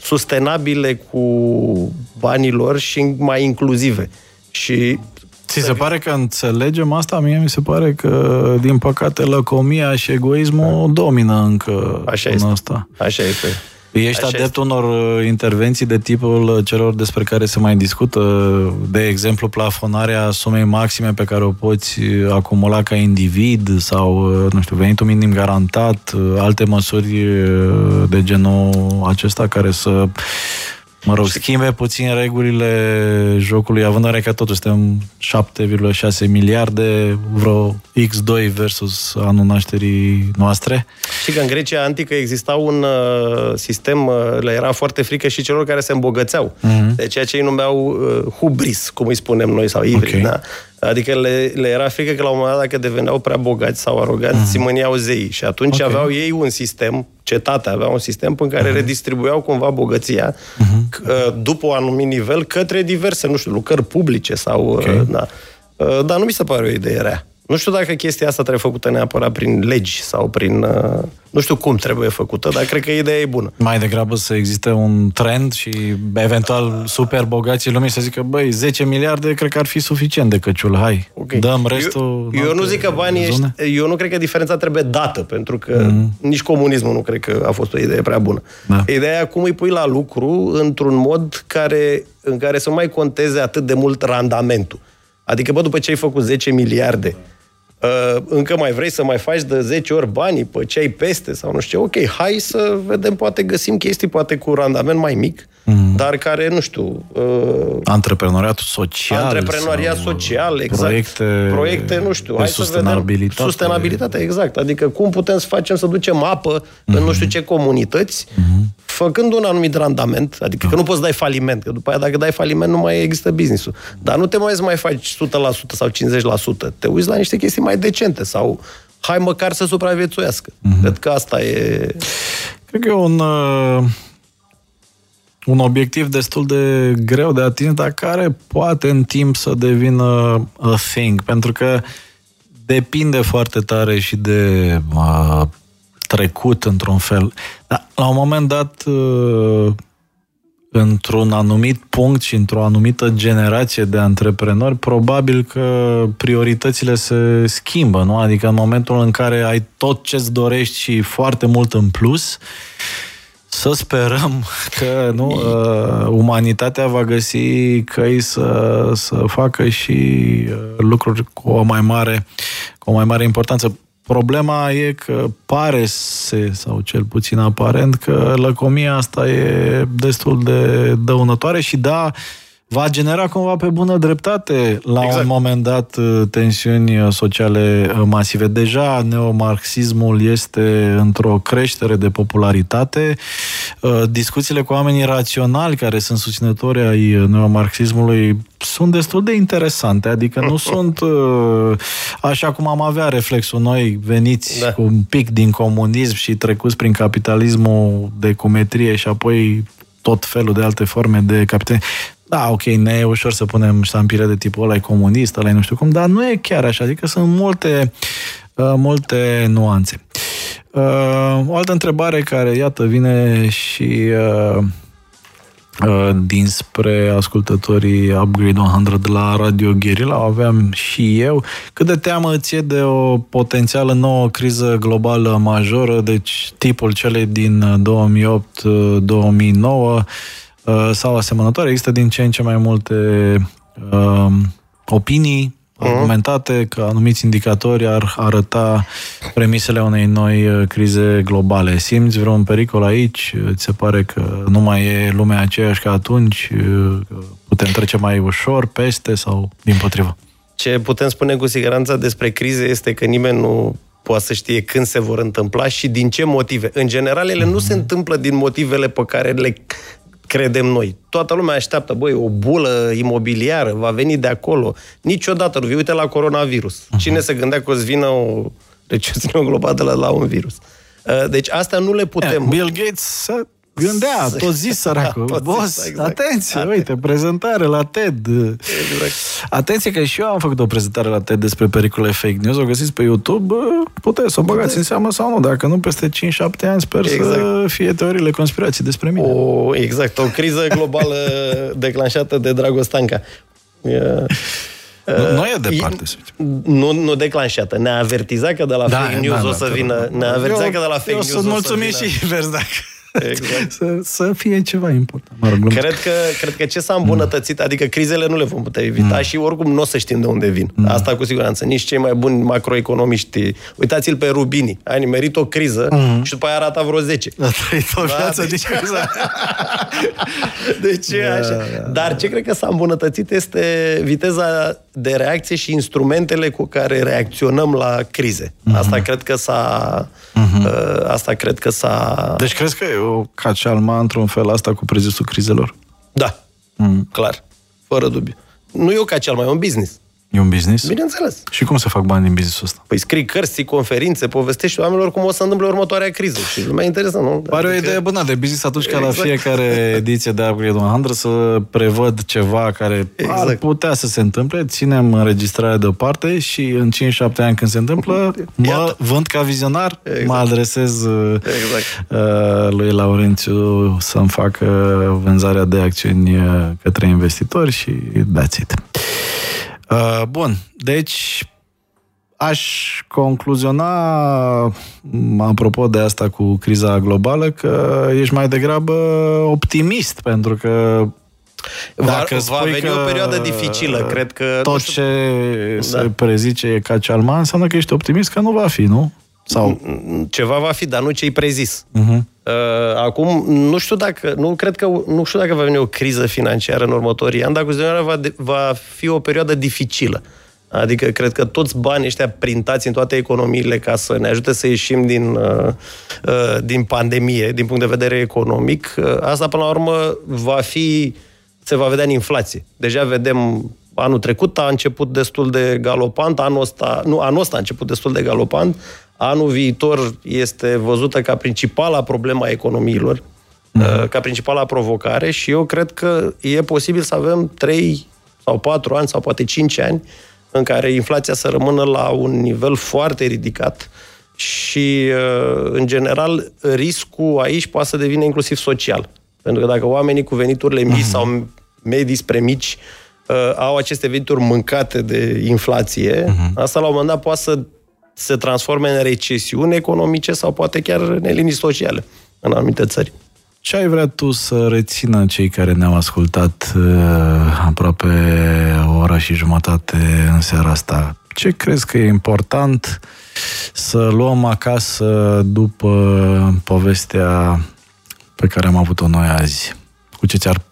sustenabile cu banii lor și mai inclusive. Și Ți se pare că înțelegem asta? Mie mi se pare că, din păcate, lăcomia și egoismul da. domină încă Așa este. asta. Așa este. Ești Așa adept este. unor uh, intervenții de tipul uh, celor despre care se mai discută, de exemplu, plafonarea sumei maxime pe care o poți uh, acumula ca individ sau, nu știu, venitul minim garantat, alte măsuri de genul acesta care să mă rog, schimbe puțin regulile jocului, având în vedere că totuși suntem 7,6 miliarde, vreo X2 versus anul nașterii noastre. Și că în Grecia antică exista un uh, sistem, uh, le era foarte frică și celor care se îmbogățeau. Uh-huh. De ceea ce ei numeau uh, hubris, cum îi spunem noi, sau ivri, okay. da? Adică le, le era frică că la un moment dat, dacă deveneau prea bogați sau aroganți, uh-huh. mâniau zei. Și atunci okay. aveau ei un sistem, cetatea avea un sistem în care uh-huh. redistribuiau cumva bogăția uh-huh. după un anumit nivel către diverse, nu știu, lucrări publice sau... Okay. Da. Dar nu mi se pare o idee rea. Nu știu dacă chestia asta trebuie făcută neapărat prin legi sau prin... Uh, nu știu cum trebuie făcută, dar cred că ideea e bună. Mai degrabă să existe un trend și eventual super bogații lumii să zică, băi, 10 miliarde cred că ar fi suficient de căciul, hai, okay. dăm restul... Eu, eu nu zic că banii ești, Eu nu cred că diferența trebuie dată, pentru că mm-hmm. nici comunismul nu cred că a fost o idee prea bună. Da. Ideea cum îi pui la lucru într-un mod care, în care să nu mai conteze atât de mult randamentul. Adică, bă, după ce ai făcut 10 miliarde Uh, încă mai vrei să mai faci de 10 ori banii pe ce ai peste sau nu știu Ok, hai să vedem, poate găsim chestii, poate cu randament mai mic, mm. dar care, nu știu... Uh, Antreprenoriatul social. Antreprenoriat social, exact. Proiecte, proiecte nu știu, hai sustenabilitate. Să vedem, sustenabilitate, exact. Adică cum putem să facem să ducem apă mm-hmm. în nu știu ce comunități, mm-hmm. Făcând un anumit randament, adică mm. că nu poți dai faliment, că după aia dacă dai faliment nu mai există business-ul. Dar nu te mai să mai faci 100% sau 50%. Te uiți la niște chestii mai decente sau hai măcar să supraviețuiască. Mm-hmm. Cred că asta e... Cred că e un, uh, un obiectiv destul de greu de atins, dar care poate în timp să devină a thing, pentru că depinde foarte tare și de uh, trecut într-un fel. Dar la un moment dat uh, într-un anumit punct și într-o anumită generație de antreprenori, probabil că prioritățile se schimbă, nu? Adică în momentul în care ai tot ce-ți dorești și foarte mult în plus, să sperăm că nu, uh, umanitatea va găsi căi să, să facă și uh, lucruri cu o mai mare, cu o mai mare importanță. Problema e că pare se, sau cel puțin aparent, că lăcomia asta e destul de dăunătoare și da, va genera cumva pe bună dreptate la exact. un moment dat uh, tensiuni uh, sociale uh, masive. Deja neomarxismul este într-o creștere de popularitate. Discuțiile cu oamenii raționali care sunt susținători ai neomarxismului sunt destul de interesante, adică nu sunt așa cum am avea reflexul noi veniți da. cu un pic din comunism și trecuți prin capitalismul de cumetrie și apoi tot felul de alte forme de capitalism da, ok, ne e ușor să punem ștampile de tipul ăla e comunist, ăla nu știu cum, dar nu e chiar așa, adică sunt multe, uh, multe nuanțe. Uh, o altă întrebare care, iată, vine și uh, uh, dinspre ascultătorii Upgrade 100 de la Radio Guerilla, aveam și eu. Cât de teamă ție de o potențială nouă criză globală majoră, deci tipul celei din 2008-2009, Uh, sau asemănătoare. Există din ce în ce mai multe uh, opinii uh-huh. argumentate că anumiți indicatori ar arăta premisele unei noi uh, crize globale. Simți vreun pericol aici? Ți se pare că nu mai e lumea aceeași ca atunci? Că putem trece mai ușor peste sau din potrivă? Ce putem spune cu siguranță despre crize este că nimeni nu poate să știe când se vor întâmpla și din ce motive. În general, ele mm-hmm. nu se întâmplă din motivele pe care le credem noi. Toată lumea așteaptă, băi, o bulă imobiliară va veni de acolo. Niciodată nu. Uite la coronavirus. Uh-huh. Cine se gândea că o să vină o recesiune globală la, la un virus? Uh, deci astea nu le putem... Yeah, Bill Gates Gândea, tot zis săracul. Da, Boss, exact. atenție, Atent. uite, prezentare la TED. Exact. Atenție că și eu am făcut o prezentare la TED despre pericole fake news. O găsiți pe YouTube, puteți să o băgați în seamă sau nu. Dacă nu, peste 5-7 ani sper exact. să fie teoriile conspirații despre mine. O, exact, o criză globală declanșată de Dragostanca. Yeah. Nu, nu e departe, să Nu, nu declanșată. Ne-a avertizat că de la da, fake news da, o să da, vină... Ne-a avertizat că de la fake news o să vină... mulțumim și invers dacă... Exact. să, să fie ceva important. Mă rog, cred, că, cred că ce s-a îmbunătățit, mm. adică crizele nu le vom putea evita mm. și oricum nu o să știm de unde vin. Mm. Asta cu siguranță. Nici cei mai buni macroeconomiști. Uitați-l pe Rubini. A nimerit o criză mm. și după aia arată vreo 10. A trăit o da, viață deci... din criza. deci da, așa. Da, Dar ce cred că s-a îmbunătățit este viteza de reacție și instrumentele cu care reacționăm la crize. Mm-hmm. Asta cred că s-a... Mm-hmm. Asta cred că s-a... Deci crezi că e o cacealma într-un fel asta cu prezisul crizelor? Da, mm. clar. Fără dubiu. Nu e o cacealma, e un business. E un business? Bineînțeles. Și cum se fac bani din businessul ăsta? Păi scrii cărți, ții conferințe, povestești oamenilor cum o să întâmple următoarea criză. Și lumea interesă, nu? Pare adică... o idee bună de business atunci exact. ca la exact. fiecare ediție de Upgrade 100 să prevăd ceva care exact. ar putea să se întâmple, ținem înregistrarea deoparte și în 5-7 ani când se întâmplă, mă Iată. vând ca vizionar, exact. mă adresez exact. uh, lui Laurențiu să-mi facă vânzarea de acțiuni uh, către investitori și that's it. Uh, bun, deci aș concluziona, apropo de asta cu criza globală, că ești mai degrabă optimist, pentru că Va, va veni o perioadă dificilă, cred că... Tot știu, ce da. se prezice e ca cealma, înseamnă că ești optimist că nu va fi, nu? Sau... Ceva va fi, dar nu ce-i prezis. Uh-huh. Acum, nu știu dacă, nu cred că, nu știu dacă va veni o criză financiară în următorii ani, dar cu va, va fi o perioadă dificilă. Adică cred că toți banii ăștia printați în toate economiile ca să ne ajute să ieșim din, uh, uh, din pandemie, din punct de vedere economic, uh, asta până la urmă va fi, se va vedea în inflație. Deja vedem anul trecut a început destul de galopant, anul ăsta, nu, anul ăsta a început destul de galopant, anul viitor este văzută ca principala problema a economiilor, mm-hmm. ca principala provocare și eu cred că e posibil să avem 3 sau 4 ani sau poate 5 ani în care inflația să rămână la un nivel foarte ridicat și, uh, în general, riscul aici poate să devină inclusiv social. Pentru că dacă oamenii cu veniturile mici uh-huh. sau medii spre mici uh, au aceste venituri mâncate de inflație, uh-huh. asta la un moment dat poate să se transforme în recesiuni economice sau poate chiar neliniști sociale în anumite țări. Ce ai vrea tu să rețină cei care ne-au ascultat uh, aproape o oră și jumătate în seara asta? Ce crezi că e important să luăm acasă după povestea pe care am avut-o noi azi? Cu ce ți-ar,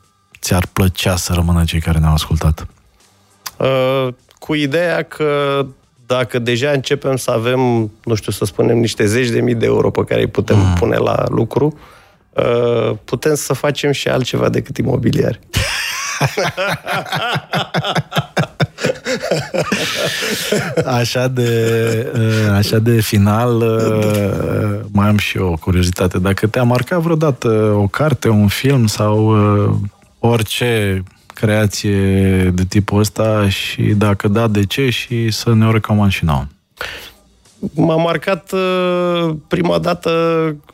ți-ar plăcea să rămână cei care ne-au ascultat? Uh, cu ideea că dacă deja începem să avem, nu știu, să spunem, niște zeci de mii de euro pe care îi putem mm. pune la lucru, uh, Uh, putem să facem și altceva decât imobiliare. Așa de, uh, așa de final, uh, mai am și eu o curiozitate. Dacă te-a marcat vreodată o carte, un film sau orice creație de tipul ăsta și dacă da, de ce și să ne o recomand și nouă m-a marcat uh, prima dată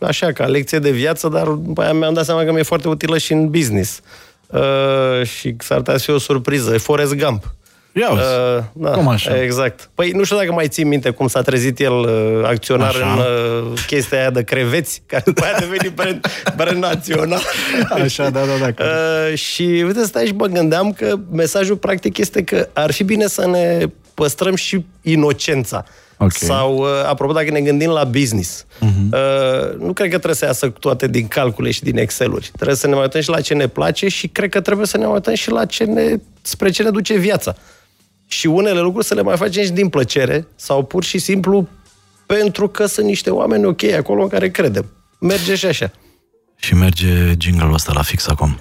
așa, ca lecție de viață, dar după aia mi-am dat seama că mi-e foarte utilă și în business. Uh, și s-ar putea să fie o surpriză. E Forrest Gump. Ia uh, da, Cum așa? Exact. Păi nu știu dacă mai ții minte cum s-a trezit el uh, acționar așa. în uh, chestia aia de creveți, care după aia a devenit brand, brand național. Așa, da, da, da. Uh, și uite, stai și mă gândeam că mesajul practic este că ar fi bine să ne păstrăm și inocența. Okay. Sau, uh, apropo, dacă ne gândim la business, uh-huh. uh, nu cred că trebuie să iasă toate din calcule și din Excel-uri. Trebuie să ne mai uităm și la ce ne place și cred că trebuie să ne mai uităm și la ce ne, spre ce ne duce viața. Și unele lucruri să le mai facem și din plăcere sau pur și simplu pentru că sunt niște oameni ok acolo în care credem. Merge și așa. Și merge jingle-ul ăsta la fix acum.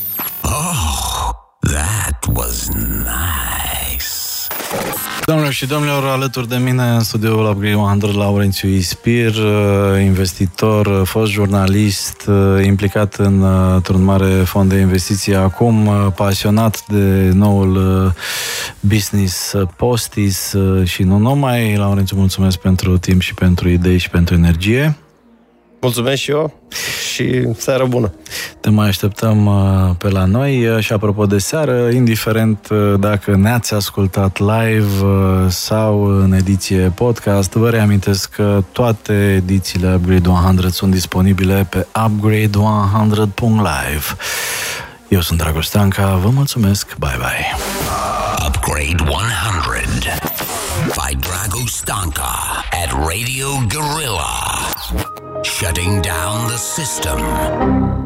oh, that was nice. Domnilor și domnilor, alături de mine în studioul Upgrade 100, Laurențiu Ispir, uh, investitor, uh, fost jurnalist, uh, implicat în, într-un mare fond de investiții acum, pasionat de noul business Postis și nu numai. Laurențiu, mulțumesc pentru timp și pentru idei și pentru energie. Mulțumesc și eu și seară bună. Te mai așteptăm uh, pe la noi uh, și apropo de seară, indiferent uh, dacă ne-ați ascultat live sau în ediție podcast, vă reamintesc că toate edițiile Upgrade 100 sunt disponibile pe upgrade100.live. Eu sunt Dragoș Stanca, vă mulțumesc, bye bye. Upgrade 100 by Dragoș Stanka at Radio Gorilla. Shutting down the system.